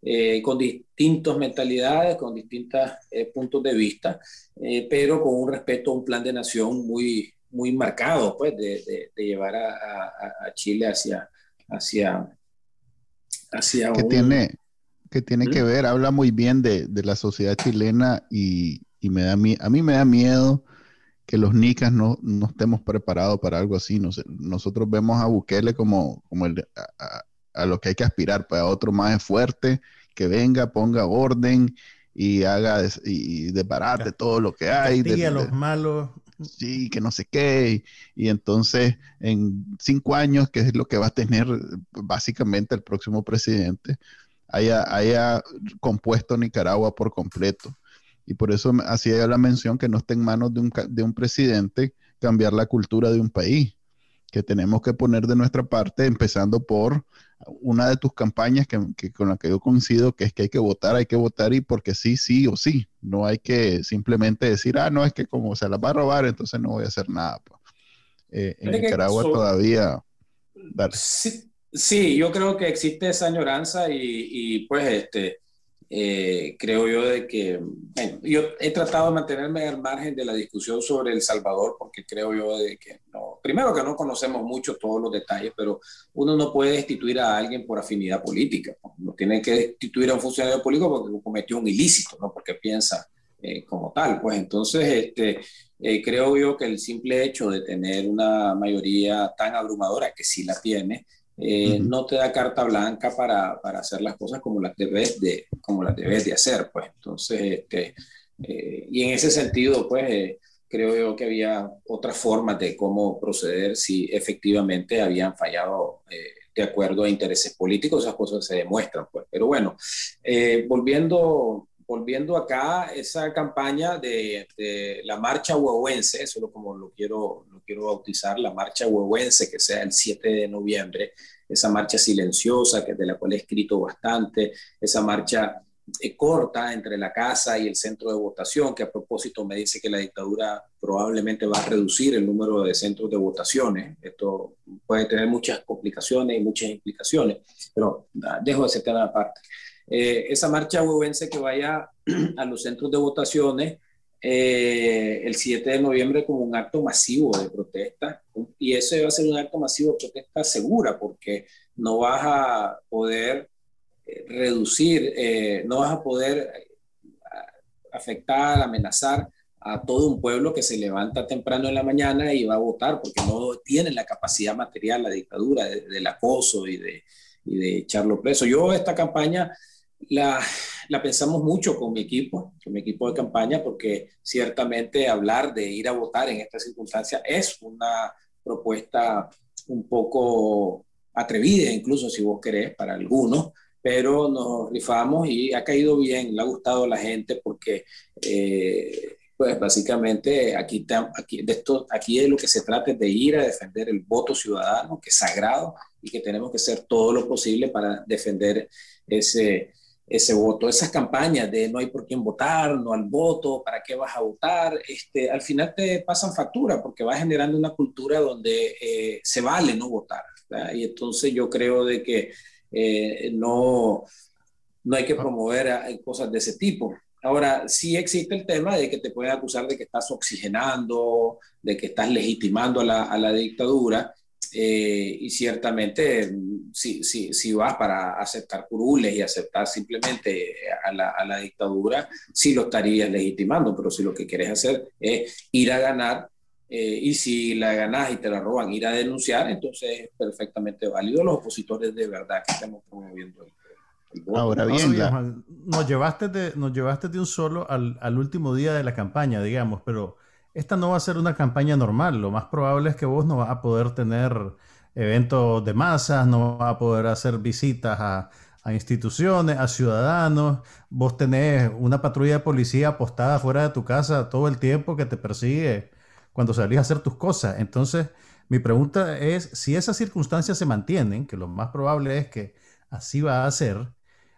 Eh, con distintas mentalidades, con distintos eh, puntos de vista, pero con un respeto a un plan de nación muy, muy marcado, pues, de, de, llevar a, a, Chile hacia, hacia, hacia que tiene que tiene que ¿Mm? ver, habla muy bien de, de la sociedad chilena y, y me da, a mí me da miedo que los nicas no, no estemos preparados para algo así. nosotros vemos a Bukele como, como el, a, lo que hay que aspirar, para pues, otro más fuerte, que venga, ponga orden y haga y desbarate todo lo que hay. De, los malos. Sí, que no sé qué. Y, entonces, en cinco años, que es lo que va a tener básicamente el próximo presidente, haya, haya compuesto Nicaragua por completo y por eso hacía la mención que no está en manos de un, de un presidente cambiar la cultura de un país, que tenemos que poner de nuestra parte, empezando por una de tus campañas que, con la que yo coincido, que es que hay que votar, hay que votar y porque sí, sí o sí. No hay que simplemente decir, ah, no, es que como se las va a robar, entonces no voy a hacer nada. Pues". Eh, en Nicaragua todavía... Sí, sí, yo creo que existe esa añoranza y, y pues este eh, creo yo de que, bueno, yo he tratado de mantenerme al margen de la discusión sobre El Salvador porque creo yo de que no, primero que no conocemos mucho todos los detalles, pero uno no puede destituir a alguien por afinidad política, no tiene que destituir a un funcionario político porque cometió un ilícito, no porque piensa eh, como tal, pues. Entonces este, eh, creo yo que el simple hecho de tener una mayoría tan abrumadora, que sí la tiene, eh, no te da carta blanca para, para, hacer las cosas como las debes de, como las debes de hacer, pues. Entonces, este, eh, y en ese sentido, pues, eh, creo yo que había otras formas de cómo proceder si efectivamente habían fallado de acuerdo a intereses políticos, esas cosas se demuestran, pues. Pero bueno, volviendo volviendo acá, esa campaña de, de, la marcha huehuense, eso es como lo quiero, lo quiero bautizar, la marcha huehuense, que sea el 7 de noviembre, esa marcha silenciosa, que de la cual he escrito bastante, esa marcha eh, corta entre la casa y el centro de votación, que a propósito me dice que la dictadura probablemente va a reducir el número de centros de votaciones. Esto puede tener muchas complicaciones y muchas implicaciones, pero ah, dejo ese tema aparte. Eh, esa marcha huevense que vaya a los centros de votaciones eh, el 7 de noviembre como un acto masivo de protesta y ese va a ser un acto masivo de protesta segura porque no vas a poder eh, reducir, eh, no vas a poder afectar, amenazar a todo un pueblo que se levanta temprano en la mañana y va a votar porque no tiene la capacidad material, la dictadura, del acoso y de, y de echarlo preso. Yo esta campaña la, la, pensamos mucho con mi equipo, con mi equipo de campaña, porque ciertamente hablar de ir a votar en esta circunstancia es una propuesta un poco atrevida, incluso si vos querés, para algunos, pero nos rifamos y ha caído bien, le ha gustado a la gente porque, eh, pues básicamente aquí, aquí, de esto, aquí es lo que se trata de ir a defender el voto ciudadano, que es sagrado y que tenemos que hacer todo lo posible para defender ese, ese voto. Esas campañas de no hay por quién votar, no al voto, para qué vas a votar, este, al final te pasan factura porque vas generando una cultura donde eh, se vale no votar. Y entonces yo creo de que eh, no, no hay que promover eh, cosas de ese tipo. Ahora, sí existe el tema de que te pueden acusar de que estás oxigenando, de que estás legitimando a la, a la dictadura, eh, y ciertamente, si, si, si, vas para aceptar curules y aceptar simplemente a la, a la, dictadura, sí lo estarías legitimando, pero si lo que quieres hacer es ir a ganar, eh, y si la ganas y te la roban, ir a denunciar, entonces es perfectamente válido los opositores de verdad que estamos promoviendo el, voto. Ahora bien, nos, llevaste de, nos llevaste de un solo al, al último día de la campaña, digamos, pero esta no va a ser una campaña normal. Lo más probable es que vos no vas a poder tener eventos de masas, no vas a poder hacer visitas a, instituciones, a ciudadanos. Vos tenés una patrulla de policía apostada fuera de tu casa todo el tiempo que te persigue cuando salís a hacer tus cosas. Entonces, mi pregunta es, si esas circunstancias se mantienen, que lo más probable es que así va a ser,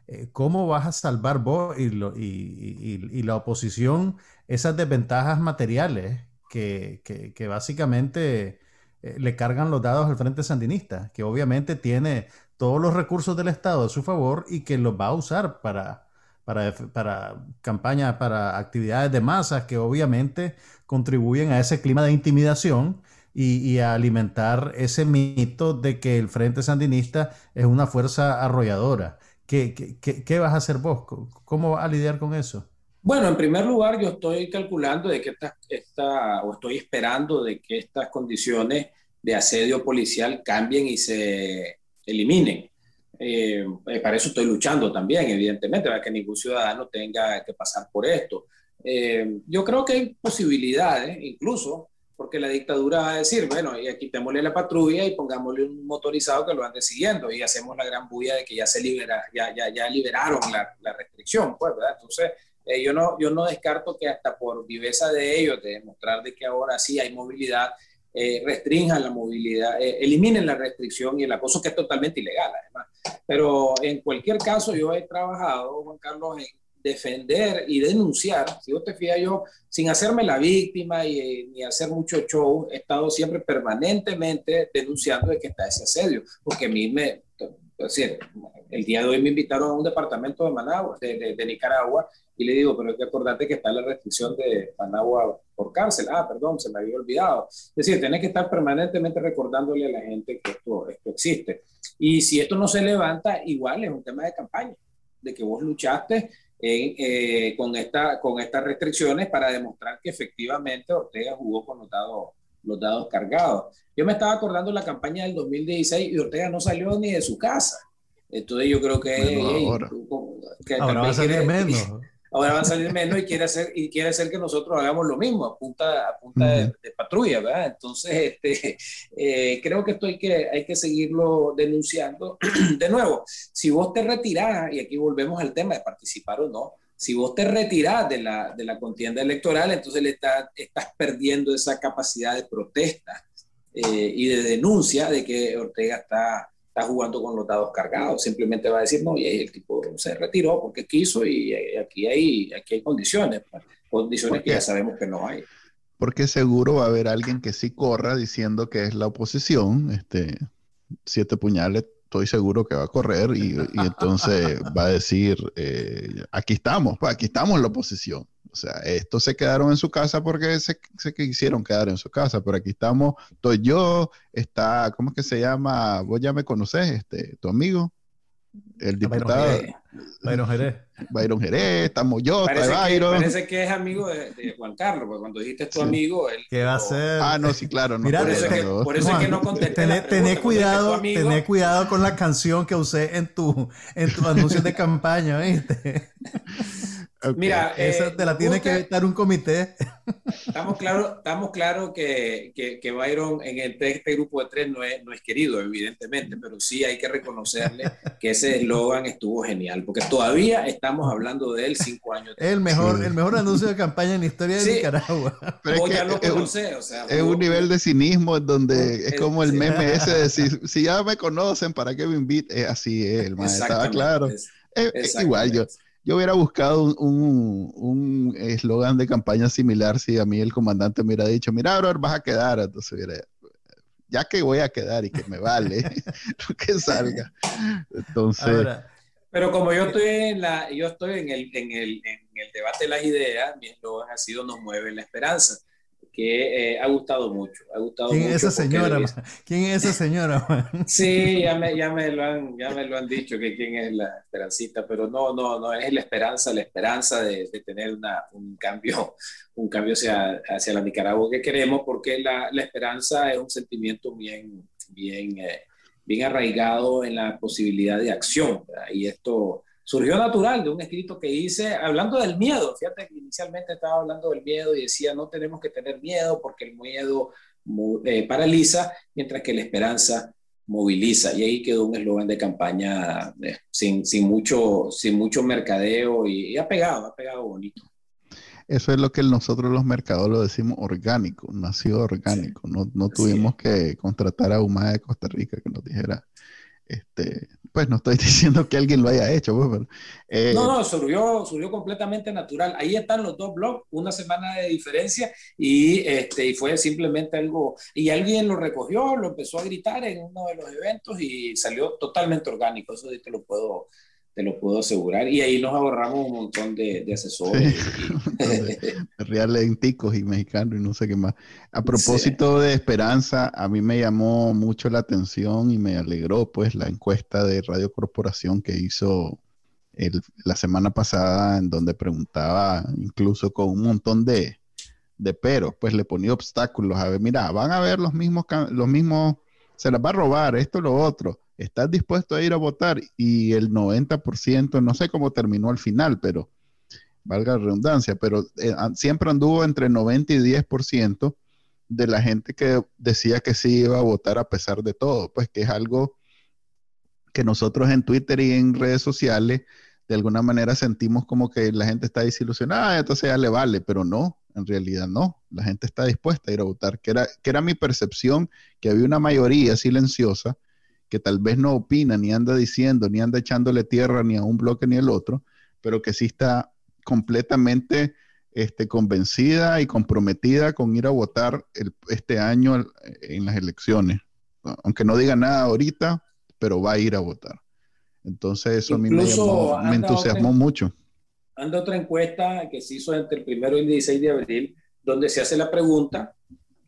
eh, ¿cómo vas a salvar vos y, y, la oposición esas desventajas materiales que, que, básicamente eh, le cargan los dados al Frente Sandinista, que obviamente tiene todos los recursos del Estado a su favor y que los va a usar para, para, para campañas, para actividades de masas que obviamente contribuyen a ese clima de intimidación y, a alimentar ese mito de que el Frente Sandinista es una fuerza arrolladora. ¿Qué, qué, qué vas a hacer vos? ¿Cómo vas a lidiar con eso? Bueno, en primer lugar, yo estoy calculando de que esta, esta, o estoy esperando de que estas condiciones de asedio policial cambien y se eliminen. Eh, eh, para eso estoy luchando también, evidentemente, para que ningún ciudadano tenga que pasar por esto. Eh, yo creo que hay posibilidades, incluso, porque la dictadura va a decir, bueno, y quitémosle la patrulla y pongámosle un motorizado que lo ande siguiendo y hacemos la gran bulla de que ya se libera, ya, ya, ya liberaron la, la restricción, pues, ¿verdad? Entonces, eh, yo, no, yo no descarto que hasta por viveza de ellos, de demostrar de que ahora sí hay movilidad, eh, restrinjan la movilidad, eh, eliminen la restricción y el acoso que es totalmente ilegal además. Pero en cualquier caso yo he trabajado, Juan Carlos, en defender y denunciar, si vos te fijas yo, sin hacerme la víctima y, ni hacer mucho show, he estado siempre permanentemente denunciando de que está ese asedio, porque a mí me, decir, el día de hoy me invitaron a un departamento de Managua, de, de Nicaragua, y le digo, pero hay que acordarte que está la restricción de Managua por cárcel. Ah, perdón, se me había olvidado. Es decir, tenés que estar permanentemente recordándole a la gente que esto, esto existe. Y si esto no se levanta, igual es un tema de campaña, de que vos luchaste eh, con, esta, con estas restricciones para demostrar que efectivamente Ortega jugó con los dados, los dados cargados. Yo me estaba acordando la campaña del 2016 y Ortega no salió ni de su casa. Entonces yo creo que, ahora, va a salir menos ahora van a salir menos y quiere hacer, y quiere hacer que nosotros hagamos lo mismo a punta, a punta de, patrulla, ¿verdad? Entonces, este, eh, creo que esto hay que, hay que seguirlo denunciando. De nuevo, si vos te retirás, y aquí volvemos al tema de participar o no, si vos te retirás de la, de la contienda electoral, entonces le estás, estás perdiendo esa capacidad de protesta eh, y de denuncia de que Ortega está está jugando con los dados cargados, simplemente va a decir, no, y el tipo se retiró porque quiso y aquí hay, aquí hay condiciones, pues, condiciones que ya sabemos que no hay. Porque seguro va a haber alguien que sí corra diciendo que es la oposición, este, siete puñales, estoy seguro que va a correr y, entonces va a decir, eh, aquí estamos, pues aquí estamos en la oposición. O sea, estos se quedaron en su casa porque se, se quisieron quedar en su casa, pero aquí estamos, estoy yo, está, ¿cómo es que se llama? Vos ya me conocés, este, tu amigo, el diputado. Byron Jerez. Byron Jerez, estamos yo, parece Byron. Que, parece que es amigo de, Juan Carlos, porque cuando dijiste tu amigo, él. ¿Qué va a ser? Ah, no, sí, claro. No Mira, por, eso que, por eso es que no contesté. Tené, cuidado, tené cuidado con la canción que usé en tu, en tu anuncio de campaña, ¿viste? Mira, esa te la eh, tiene que estar un comité. Estamos claros estamos claro que, que, Byron en este grupo de tres no es, no es querido, evidentemente, pero sí hay que reconocerle que ese eslogan estuvo genial, porque todavía estamos hablando de él cinco años. El mejor, el mejor anuncio de campaña en la historia de Nicaragua. Pero ya lo conocé, o sea, es un nivel de cinismo en donde es como el meme ese de si, ya me conocen, ¿para qué me inviten? así es, el estaba claro. igual yo yo hubiera buscado un eslogan de campaña similar si a mí el comandante me hubiera dicho, mira, bro, vas a quedar. Entonces hubiera, ya que voy a quedar y que me vale lo que salga. Entonces... pero como yo estoy en la, yo estoy en el, en el, en el debate de las ideas, mi eslogan ha sido nos mueve la esperanza que eh, ha gustado mucho. Ha gustado ¿Quién es esa señora? ¿Quién es esa señora? sí, ya me, ya, me lo han, ya me lo han dicho que quién es la esperancita, pero no, no, no, es la esperanza, la esperanza de, de tener una, un cambio, un cambio hacia, hacia la Nicaragua que queremos, porque la, la esperanza es un sentimiento bien, bien, eh, bien arraigado en la posibilidad de acción. Y esto surgió natural de un escrito que hice hablando del miedo. Fíjate que inicialmente estaba hablando del miedo y decía no tenemos que tener miedo porque el miedo eh, paraliza, mientras que la esperanza moviliza. Y ahí quedó un eslogan de campaña eh, sin, sin, mucho, sin mucho mercadeo y, ha pegado, ha pegado bonito. Eso es lo que nosotros los mercados lo decimos orgánico, nació orgánico. No, no tuvimos que contratar a UMA de Costa Rica que nos dijera este, pues no estoy diciendo que alguien lo haya hecho. Pues, eh, no, no, surgió, surgió completamente natural. Ahí están los dos blogs, una semana de diferencia y, este, y fue simplemente algo, y alguien lo recogió, lo empezó a gritar en uno de los eventos y salió totalmente orgánico, eso sí te lo puedo, te lo puedo asegurar. Y ahí nos ahorramos un montón de, asesores. Reales ticos y mexicanos y no sé qué más. A propósito de esperanza, a mí me llamó mucho la atención y me alegró pues la encuesta de Radio Corporación que hizo la semana pasada en donde preguntaba incluso con un montón de, de peros, pues le ponía obstáculos. A ver, mira, van a ver los mismos, los mismos, se las va a robar, esto, lo otro ¿estás dispuesto a ir a votar? Y el 90%, no sé cómo terminó al final, pero valga la redundancia, pero eh, siempre anduvo entre 90 y 10% de la gente que decía que sí iba a votar a pesar de todo, pues que es algo que nosotros en Twitter y en redes sociales de alguna manera sentimos como que la gente está desilusionada, entonces ya le vale, pero no, en realidad no, la gente está dispuesta a ir a votar, que era, que era mi percepción, que había una mayoría silenciosa que tal vez no opina, ni anda diciendo, ni anda echándole tierra ni a un bloque ni al otro, pero que sí está completamente este, convencida y comprometida con ir a votar este año en las elecciones. Aunque no diga nada ahorita, pero va a ir a votar. Entonces eso a mí me, me entusiasmó mucho. Anda otra encuesta que se hizo entre el primero y el 16 de abril, donde se hace la pregunta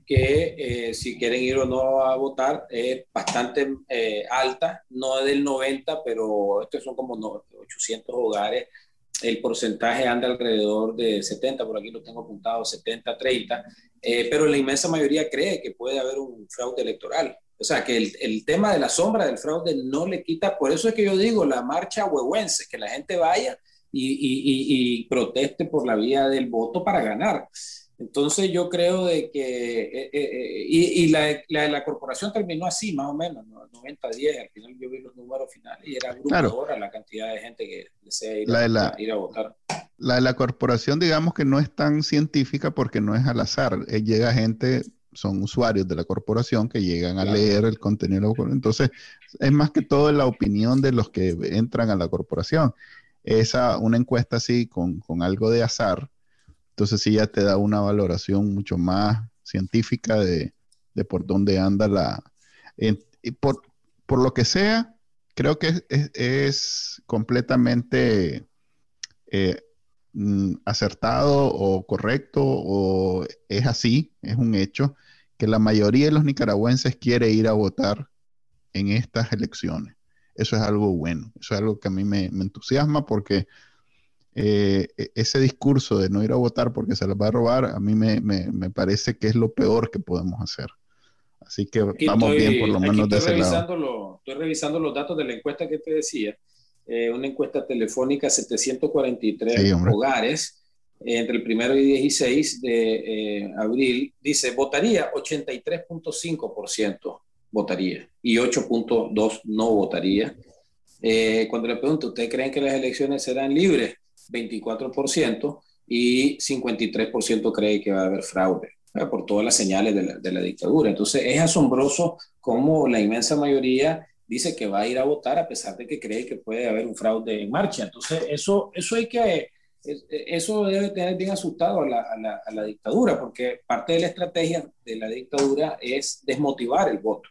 que eh, si quieren ir o no a votar es bastante eh, alta, no del 90, pero estos son como 800 hogares. El porcentaje anda alrededor de 70, por aquí lo tengo apuntado, 70, 30, eh, pero la inmensa mayoría cree que puede haber un fraude electoral. O sea, que el, el, tema de la sombra del fraude no le quita, por eso es que yo digo la marcha huehuense, que la gente vaya y, y, y proteste por la vía del voto para ganar. Entonces yo creo de que, eh, eh, eh, y, la, la, corporación terminó así más o menos, 90-10, al final yo vi los números finales y era abrumadora la cantidad de gente que desea ir, a, ir a votar. La de la corporación digamos que no es tan científica porque no es al azar, llega gente son usuarios de la corporación que llegan a leer el contenido. Entonces, es más que todo la opinión de los que entran a la corporación. Esa, una encuesta así con, algo de azar, entonces sí ya te da una valoración mucho más científica de, por dónde anda la... y por, por, lo que sea, creo que es, completamente eh, mm, acertado o correcto o es así, es un hecho, que la mayoría de los nicaragüenses quiere ir a votar en estas elecciones. Eso es algo bueno, eso es algo que a mí me, entusiasma porque eh, e, ese discurso de no ir a votar porque se les va a robar, a mí me, parece que es lo peor que podemos hacer. Así que vamos bien por lo menos de ese lado. Estoy revisando los datos de la encuesta que te decía. Eh, una encuesta telefónica, 743 hogares entre el primero y 16 de eh, abril, dice, votaría 83.5% votaría y 8.2 no votaría. Eh, cuando le pregunto, ¿ustedes creen que las elecciones serán libres? 24% y 53% cree que va a haber fraude por todas las señales de la, de la, dictadura. Entonces es asombroso cómo la inmensa mayoría dice que va a ir a votar a pesar de que cree que puede haber un fraude en marcha. Entonces eso, eso hay que eso debe tener bien asustado a la, a, la, dictadura, porque parte de la estrategia de la dictadura es desmotivar el voto.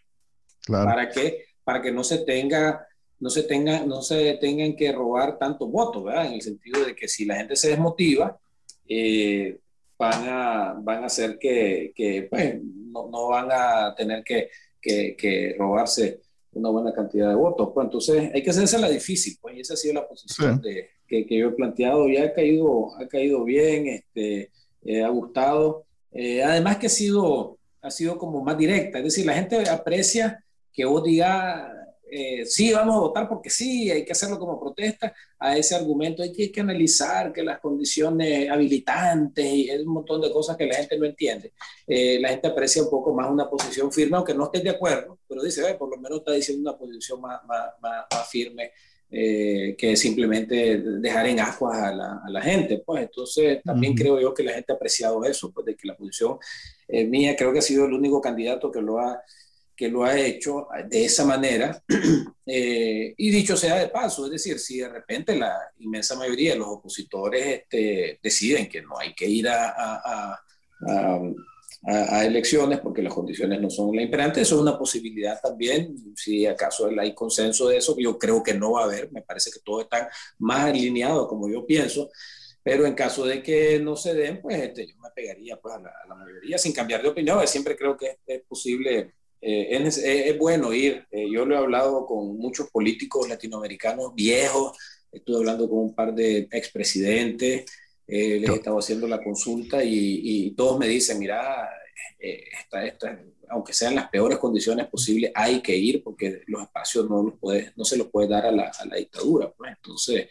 Para que, para que no se tenga, no se tenga, no se tengan que robar tantos votos, ¿verdad? En el sentido de que si la gente se desmotiva, eh, van, a, van a hacer que, que pues, no, no, van a tener que, que, que robarse una buena cantidad de votos. Pues entonces hay que hacerse la difícil, pues, y esa ha sido la posición de, que, que, yo he planteado. Ya ha caído, ha caído bien, este, eh, ha gustado. Eh, además que ha sido, ha sido como más directa, es decir, la gente aprecia que vos digas, eh, sí, vamos a votar porque sí, hay que hacerlo como protesta, a ese argumento hay que, hay que analizar que las condiciones habilitantes y un montón de cosas que la gente no entiende. Eh, la gente aprecia un poco más una posición firme, aunque no esté de acuerdo, pero dice, por lo menos está diciendo una posición más, más, más, firme eh, que simplemente dejar en aguas a la, a la gente. Pues entonces también creo yo que la gente ha apreciado eso, pues de que la posición mía creo que ha sido el único candidato que lo ha que lo ha hecho de esa manera. Eh, y dicho sea de paso, es decir, si de repente la inmensa mayoría de los opositores este, deciden que no hay que ir a, a, a, elecciones porque las condiciones no son la imperante, eso es una posibilidad también. Si acaso hay consenso de eso, yo creo que no va a haber, me parece que todo está más alineado como yo pienso. Pero en caso de que no se den, pues este, yo me pegaría pues, a, la, mayoría sin cambiar de opinión. Siempre creo que es posible eh, es, bueno ir. Eh, yo lo he hablado con muchos políticos latinoamericanos viejos, estuve hablando con un par de expresidentes, eh, les he estado haciendo la consulta y, todos me dicen, mira, aunque sean las peores condiciones posibles, hay que ir porque los espacios no, los puede, no se los puede dar a la, dictadura. Pues. Entonces,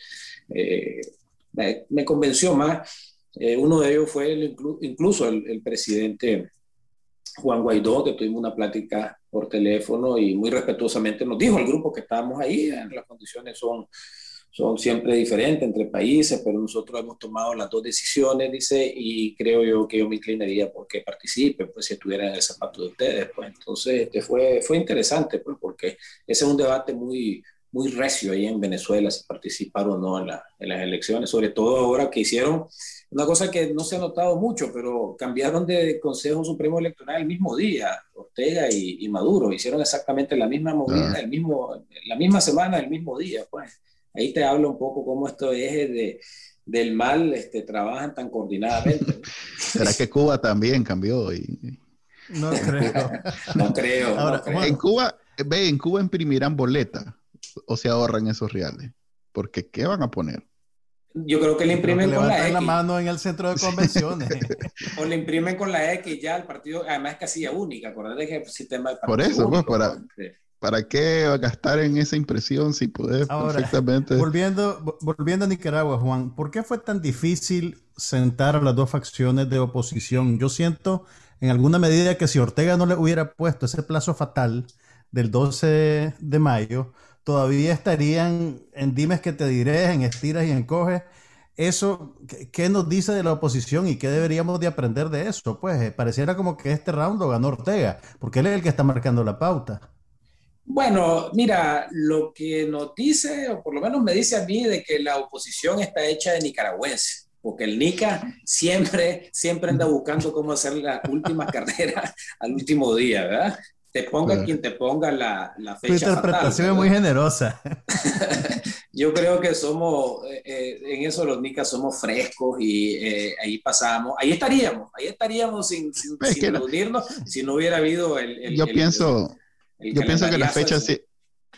me, convenció más. uno de ellos fue incluso el presidente Juan Guaidó, que tuvimos una plática por teléfono y muy respetuosamente nos dijo al grupo que estábamos ahí, eh, las condiciones son, son siempre diferentes entre países, pero nosotros hemos tomado las dos decisiones, dice, y creo yo que yo me inclinaría porque participe, pues si estuviera en el zapato de ustedes, pues. Entonces este fue, fue interesante, pues porque ese es un debate muy, muy recio ahí en Venezuela, si participar o no en, en las elecciones, sobre todo ahora que hicieron una cosa que no se ha notado mucho, pero cambiaron de Consejo Supremo Electoral el mismo día, Ortega y, Maduro, hicieron exactamente la misma movida, ah. el mismo, la misma semana, el mismo día. Pues ahí te habla un poco cómo estos ejes de, del mal este, trabajan tan coordinadamente. ¿Será que Cuba también cambió? Y... No creo. no creo. En Cuba, ve, en Cuba imprimirán boleta o se ahorran esos reales. Porque ¿qué van a poner? Yo creo que le imprimen con la X. la mano en el centro de convenciones. o le imprimen con la X ya el partido, además es casilla única, acordate que el sistema de Por eso, pues, para, ¿para qué gastar en esa impresión si puedes perfectamente? Volviendo, volviendo a Nicaragua, Juan, ¿por qué fue tan difícil sentar a las dos facciones de oposición? Yo siento en alguna medida que si Ortega no le hubiera puesto ese plazo fatal del 12 de mayo, todavía estarían en dimes que te diré, en estiras y en coges, eso, ¿qué nos dice de la oposición y qué deberíamos de aprender de eso? Pues eh, pareciera como que este round lo ganó Ortega, porque él es el que está marcando la pauta. Bueno, mira, lo que nos dice, o por lo menos me dice a mí, de que la oposición está hecha de nicaragüenses, porque el Nica siempre, siempre anda buscando cómo hacer la última carrera al último día, ¿verdad? Te ponga quien te ponga la, la fecha. Tu interpretación es muy generosa. Yo creo que somos, eh, eh, en eso los nicas somos frescos y eh, ahí pasamos, ahí estaríamos, ahí estaríamos sin, sin, reunirnos si no hubiera habido el... yo pienso, yo pienso que la fecha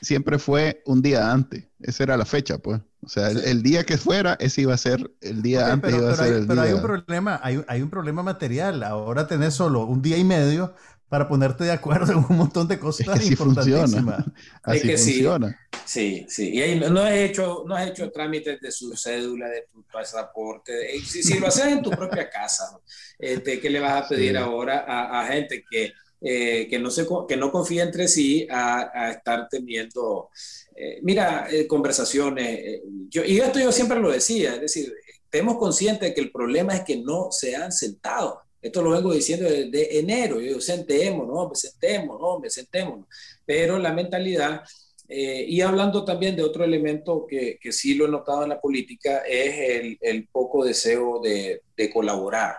siempre fue un día antes, esa era la fecha, pues. O sea, el, día que fuera, ese iba a ser el día antes. Pero, iba a ser hay, el pero hay un problema, hay, hay un problema material. Ahora tenés solo un día y medio para ponerte de acuerdo en un montón de cosas es que funciona. Así que funciona. Sí, sí. Y ahí no has hecho, no has hecho trámites de su cédula, de tu pasaporte. Si, si, lo haces en tu propia casa, este, ¿qué le vas a pedir ahora a, gente que, eh, que, no se, que no confía entre sí a, a estar teniendo, eh, mira, eh, conversaciones? yo, y esto yo siempre lo decía, es decir, estemos conscientes de que el problema es que no se han sentado esto lo vengo diciendo desde enero. Yo digo, sentémonos, hombre, sentémonos, hombre, sentémonos. Pero la mentalidad, eh, y hablando también de otro elemento que, que, sí lo he notado en la política, es el, poco deseo de, de, colaborar.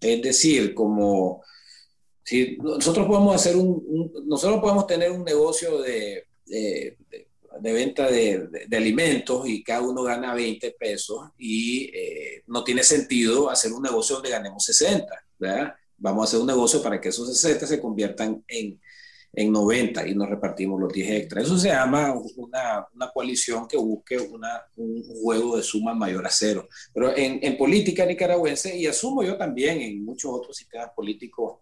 Es decir, como si nosotros podemos hacer un, nosotros podemos tener un negocio de, de, de venta de, de, alimentos y cada uno gana 20 pesos y eh, no tiene sentido hacer un negocio donde ganemos 60. Vamos a hacer un negocio para que esos 60 se conviertan en, en 90 y nos repartimos los 10 extras. Eso se llama una, una coalición que busque una, un juego de suma mayor a cero. Pero en, en, política nicaragüense, y asumo yo también en muchos otros sistemas políticos,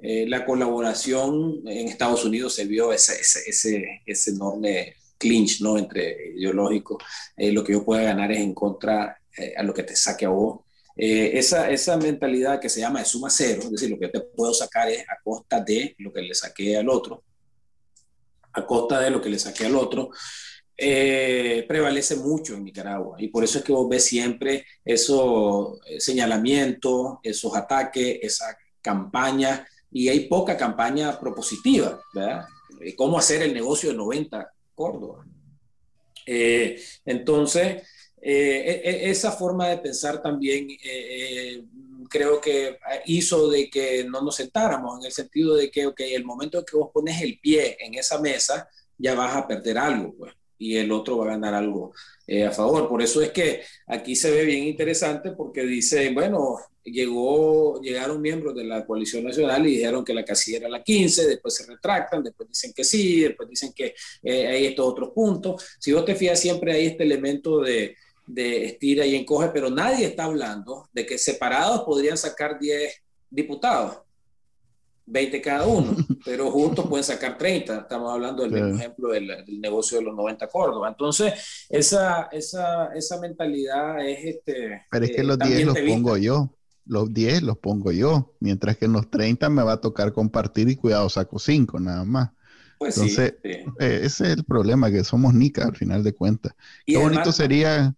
eh, la colaboración en Estados Unidos se vio ese, ese, ese, enorme clinch ¿no? entre ideológicos. Eh, lo que yo pueda ganar es en contra eh, a lo que te saque a vos. Eh, esa, esa mentalidad que se llama de suma cero, es decir, lo que yo te puedo sacar es a costa de lo que le saqué al otro, a costa de lo que le saqué al otro, eh, prevalece mucho en Nicaragua. Y por eso es que vos ves siempre esos eh, señalamientos, esos ataques, esa campaña, y hay poca campaña propositiva, ¿verdad? ¿Cómo hacer el negocio de 90 Córdoba? entonces, eh, e, e, esa forma de pensar también eh, eh, creo que hizo de que no nos sentáramos en el sentido de que, ok, el momento que vos pones el pie en esa mesa, ya vas a perder algo, pues, y el otro va a ganar algo a favor. Por eso es que aquí se ve bien interesante porque dice, bueno, llegó, llegaron miembros de la coalición nacional y dijeron que la casilla era la 15, después se retractan, después dicen que sí, después dicen que hay estos otros puntos. Si vos te fijas, siempre hay este elemento de de estira y encoge, pero nadie está hablando de que separados podrían sacar 10 diputados, 20 cada uno, pero juntos pueden sacar 30. Estamos hablando del ejemplo del, negocio de los 90 Córdoba. Entonces, esa, esa, esa mentalidad es... Este, pero es que eh, los 10 los pongo yo. Los 10 los pongo yo, mientras que en los 30 me va a tocar compartir y cuidado, saco 5 nada más. Pues Entonces, eh, ese es el problema, que somos nica al final de cuentas. Qué bonito sería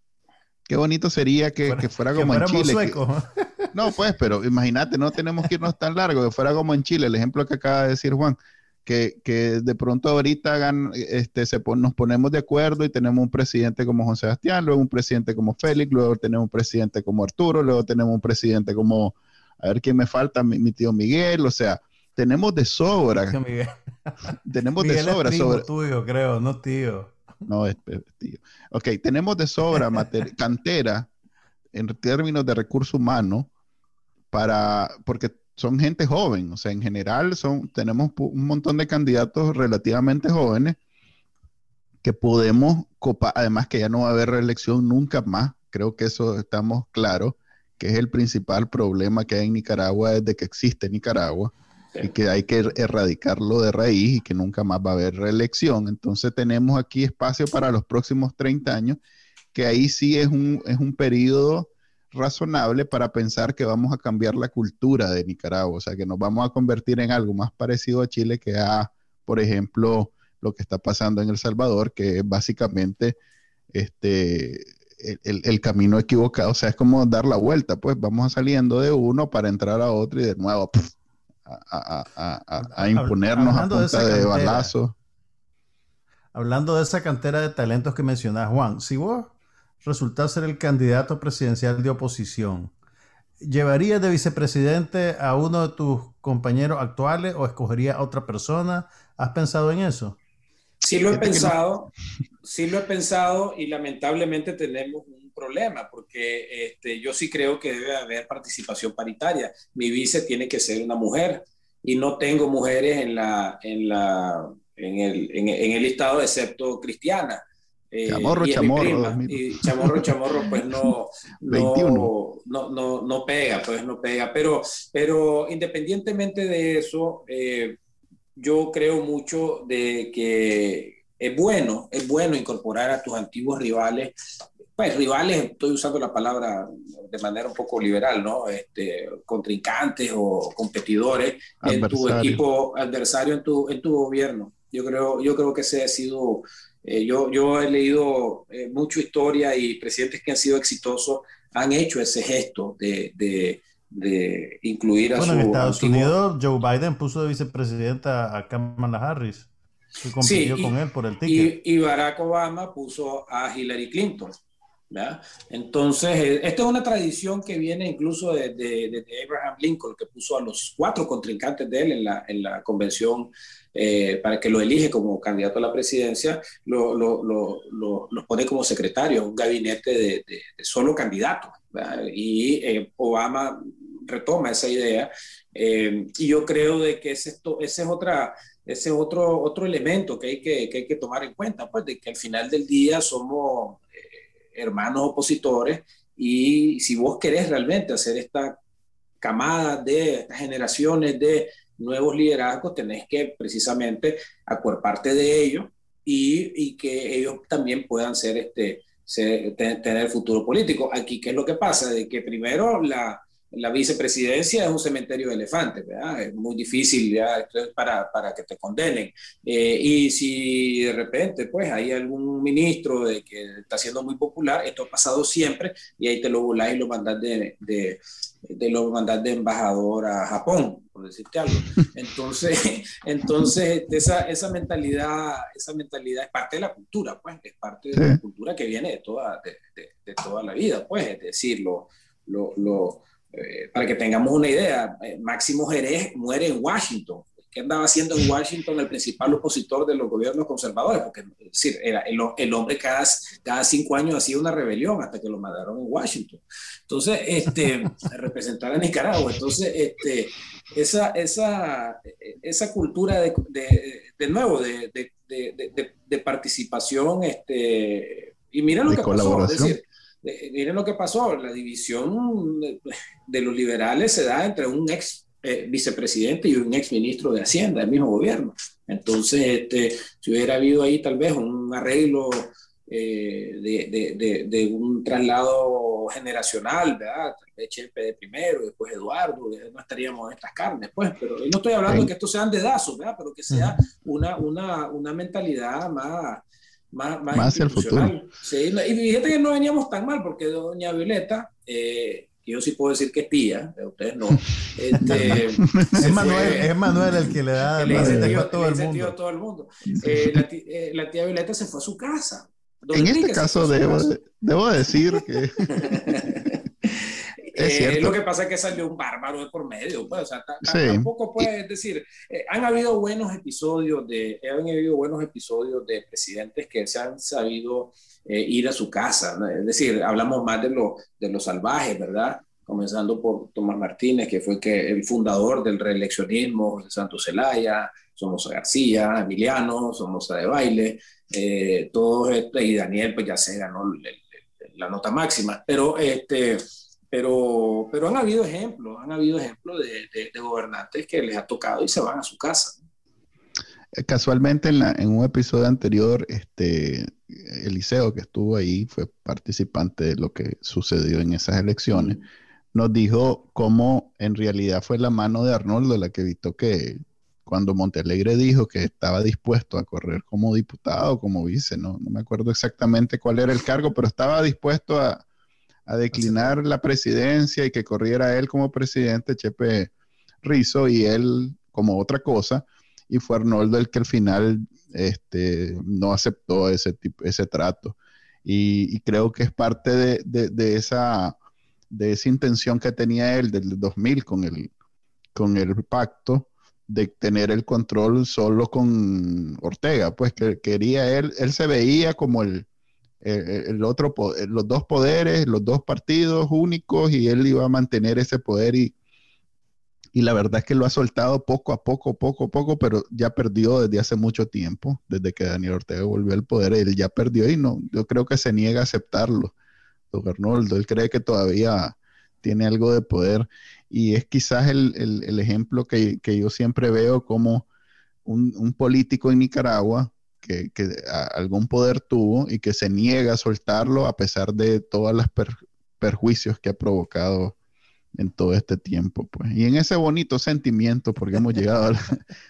Qué bonito sería que fuera, como en Chile. no, pues, pero imagínate, no tenemos que irnos tan largo, que fuera como en Chile, el ejemplo que acaba de decir Juan, que, de pronto ahorita hagan, este, se nos ponemos de acuerdo y tenemos un presidente como José Sebastián, luego un presidente como Félix, luego tenemos un presidente como Arturo, luego tenemos un presidente como, a ver quién me falta, mi, tío Miguel, o sea, tenemos de sobra. tenemos de sobra. Es tuyo, creo, no tío. No, es, tío. Ok, tenemos de sobra cantera en términos de recurso humano para, porque son gente joven, o sea, en general son, tenemos un montón de candidatos relativamente jóvenes que podemos copar, además que ya no va a haber reelección nunca más, creo que eso estamos claros, que es el principal problema que hay en Nicaragua desde que existe Nicaragua y que hay que er-, erradicarlo de raíz y que nunca más va a haber reelección. Entonces tenemos aquí espacio para los próximos 30 años, que ahí sí es un, es un periodo razonable para pensar que vamos a cambiar la cultura de Nicaragua, o sea, que nos vamos a convertir en algo más parecido a Chile que a, por ejemplo, lo que está pasando en El Salvador, que es básicamente este, el, camino equivocado, o sea, es como dar la vuelta, pues. Vamos saliendo de uno para entrar a otro y de nuevo a, imponernos a punta de, balazo. Hablando de esa cantera de talentos que mencionas, Juan, si vos resultás ser el candidato presidencial de oposición, ¿llevarías de vicepresidente a uno de tus compañeros actuales o escogerías a otra persona? ¿Has pensado en eso? Sí lo he pensado, sí lo he pensado y lamentablemente tenemos un problema porque este, yo sí creo que debe haber participación paritaria. Mi vice tiene que ser una mujer y no tengo mujeres en, la, en, la, en, el, en, el listado excepto cristiana. Eh, chamorro, chamorro. y chamorro, chamorro, pues no, no, no, no, pega, pues no pega. Pero, pero independientemente de eso, eh, yo creo mucho de que es bueno, es bueno incorporar a tus antiguos rivales. Pues rivales, estoy usando la palabra de manera un poco liberal, ¿no? Este, contrincantes o competidores en tu equipo adversario, en tu, en tu gobierno. Yo creo, yo creo que ese ha sido, eh, yo, yo he leído eh, mucha historia y presidentes que han sido exitosos han hecho ese gesto de, de de incluir a bueno, en Estados Unidos Joe Biden puso de vicepresidenta a Kamala Harris y compitió con él por el ticket. Y, Barack Obama puso a Hillary Clinton. Entonces, eh, esta es una tradición que viene incluso de, Abraham Lincoln, que puso a los cuatro contrincantes de él en la, en la convención eh, para que lo elige como candidato a la presidencia, lo, lo, lo, los pone como secretario, un gabinete de, solo candidatos. Y eh, Obama retoma esa idea. Eh, y yo creo de que ese, ese es otra ese es otro, otro elemento que hay que, que hay que tomar en cuenta, pues de que al final del día somos hermanos opositores y si vos querés realmente hacer esta camada de estas generaciones de nuevos liderazgos, tenés que precisamente acuerparte de ellos y, que ellos también puedan ser este, tener futuro político. Aquí, ¿qué es lo que pasa? De que primero la, la vicepresidencia es un cementerio de elefantes, ¿verdad? Es muy difícil ya, para, para, que te condenen. Eh, y si de repente, pues, hay algún ministro de que está siendo muy popular, esto ha pasado siempre, y ahí te lo volás y lo mandas de, de, de, lo mandas de embajador a Japón, por decirte algo. Entonces, entonces esa, esa, mentalidad, esa mentalidad es parte de la cultura, pues, es parte de la cultura que viene de toda, de, de, toda la vida, pues, es decir, lo, lo, lo eh, para que tengamos una idea, eh, Máximo Jerez muere en Washington. ¿Qué andaba haciendo en Washington el principal opositor de los gobiernos conservadores? Porque es decir, era el, el, hombre cada, cada cinco años hacía una rebelión hasta que lo mandaron en Washington. Entonces, este, representar a Nicaragua. Entonces, este, esa, esa, esa cultura de, de, de nuevo, de, de, participación, este, y mira lo que pasó, es decir, miren lo que pasó, la división de, los liberales se da entre un ex eh, vicepresidente y un ex ministro de Hacienda del mismo gobierno. Entonces, este, si hubiera habido ahí tal vez un arreglo eh, de, de, de, un traslado generacional, ¿verdad? Tal vez Chepe de primero, después Eduardo, no estaríamos en estas carnes, pues, pero no estoy hablando de que estos sean dedazos, ¿verdad? Pero que sea una, una, una mentalidad más más, más, el futuro. Sí, y fíjate que no veníamos tan mal, porque doña Violeta, eh, yo sí puedo decir que es tía, ustedes no. Este, es, Manuel, es, Manuel, el que le da el incentivo a todo el mundo. A todo el mundo. Eh, la, tía, eh, la, tía, Violeta se fue a su casa. En este caso debo, debo decir que Eh, lo que pasa es que salió un bárbaro de por medio, pues, o sea, tampoco puedes decir, eh, han habido buenos episodios de, han habido buenos episodios de presidentes que se han sabido eh, ir a su casa, es decir, hablamos más de lo, de lo salvaje, ¿verdad? Comenzando por Tomás Martínez, que fue que el fundador del reeleccionismo, de Santos Zelaya, somos García, Emiliano, somos de baile, todos, y Daniel, pues ya se ganó la nota máxima, pero este pero, pero han habido ejemplos, han habido ejemplos de, gobernantes que les ha tocado y se van a su casa. Eh, casualmente en, un episodio anterior, este, Eliseo, que estuvo ahí, fue participante de lo que sucedió en esas elecciones, nos dijo cómo en realidad fue la mano de Arnoldo la que evitó que cuando Montealegre dijo que estaba dispuesto a correr como diputado, como vice, no, no me acuerdo exactamente cuál era el cargo, pero estaba dispuesto a, a declinar la presidencia y que corriera él como presidente, Chepe Rizo, y él como otra cosa, y fue Arnoldo el que al final este, no aceptó ese, tipo, ese trato. Y, creo que es parte de, de, esa, de esa intención que tenía él del 2000 con el, con el pacto de tener el control solo con Ortega, pues que quería él, él se veía como el, el, otro, los dos poderes, los dos partidos únicos y él iba a mantener ese poder y, y la verdad es que lo ha soltado poco a poco, poco a poco, pero ya perdió desde hace mucho tiempo, desde que Daniel Ortega volvió al poder, él ya perdió y no, yo creo que se niega a aceptarlo, don Arnoldo, él cree que todavía tiene algo de poder y es quizás el, el, ejemplo que, que, yo siempre veo como un, un político en Nicaragua que, algún poder tuvo y que se niega a soltarlo a pesar de todos los perjuicios que ha provocado en todo este tiempo. Pues. Y en ese bonito sentimiento, porque hemos llegado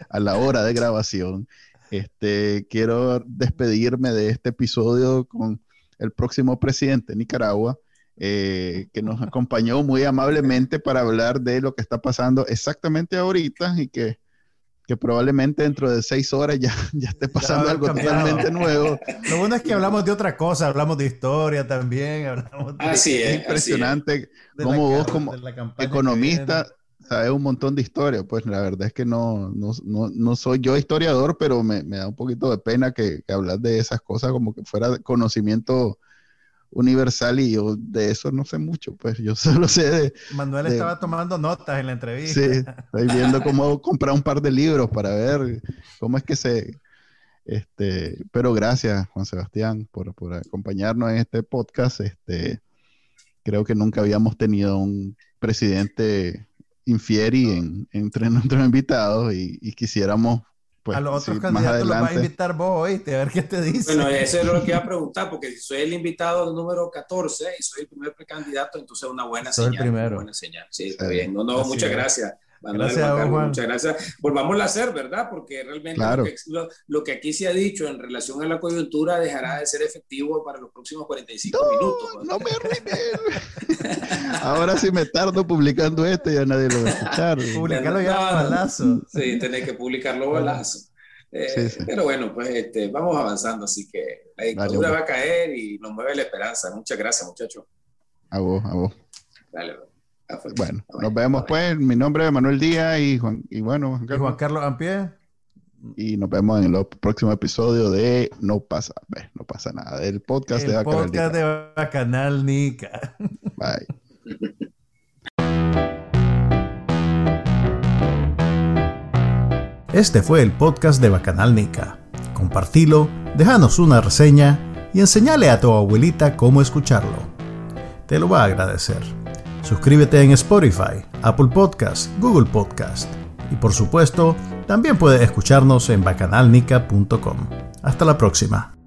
a la, hora de grabación, este, quiero despedirme de este episodio con el próximo presidente de Nicaragua, eh, que nos acompañó muy amablemente para hablar de lo que está pasando exactamente ahorita y que que probablemente dentro de seis horas ya, ya esté pasando algo totalmente nuevo. Lo bueno es que hablamos de otra cosa, hablamos de historia también. Hablamos de, así es, impresionante cómo vos como economista sabes un montón de historia. Pues la verdad es que no, no, no, no soy yo historiador, pero me, me, da un poquito de pena que, que hablar de esas cosas como que fuera conocimiento universal y yo de eso no sé mucho, pues yo solo sé de... Manuel estaba tomando notas en la entrevista. Sí, estoy viendo cómo comprar un par de libros para ver cómo es que se... Este, pero gracias Juan Sebastián por, por acompañarnos en este podcast. Este, creo que nunca habíamos tenido un presidente infieri en, entre nuestros invitados y, y quisiéramos pues, a los otros candidatos los vas a invitar vos, oíste, a ver qué te dice. Bueno, eso es lo que iba a preguntar, porque si soy el invitado número 14 y soy el primer precandidato, entonces es una buena señal. el primero. buena señal. Sí, está bien. No, no, muchas gracias. Gracias Muchas gracias. Volvamos a hacer, ¿verdad? Porque realmente lo, que, aquí se ha dicho en relación a la coyuntura dejará de ser efectivo para los próximos 45 minutos. No me. Ahora sí me tardo publicando esto, ya nadie lo va a escuchar. Publicarlo ya balazo. Sí, tenés que publicarlo balazo. Eh, pero bueno, pues este, vamos avanzando, así que la dictadura va a caer y nos mueve la esperanza. Muchas gracias, muchachos. A vos, a vos. Dale, bueno, nos vemos pues. Mi nombre es Manuel Díaz y Juan, y bueno, Juan Carlos, Juan Carlos Ampie. Y nos vemos en el próximo episodio de No pasa, no pasa nada, del podcast de Bacanal podcast de Bacanal Nica. Bye. Este fue el podcast de Bacanal Nica. Compartilo, déjanos una reseña y enseñale a tu abuelita cómo escucharlo. Te lo va a agradecer. Suscríbete en Spotify, Apple Podcast, Google Podcast y por supuesto, también puedes escucharnos en bacanalnica.com. Hasta la próxima.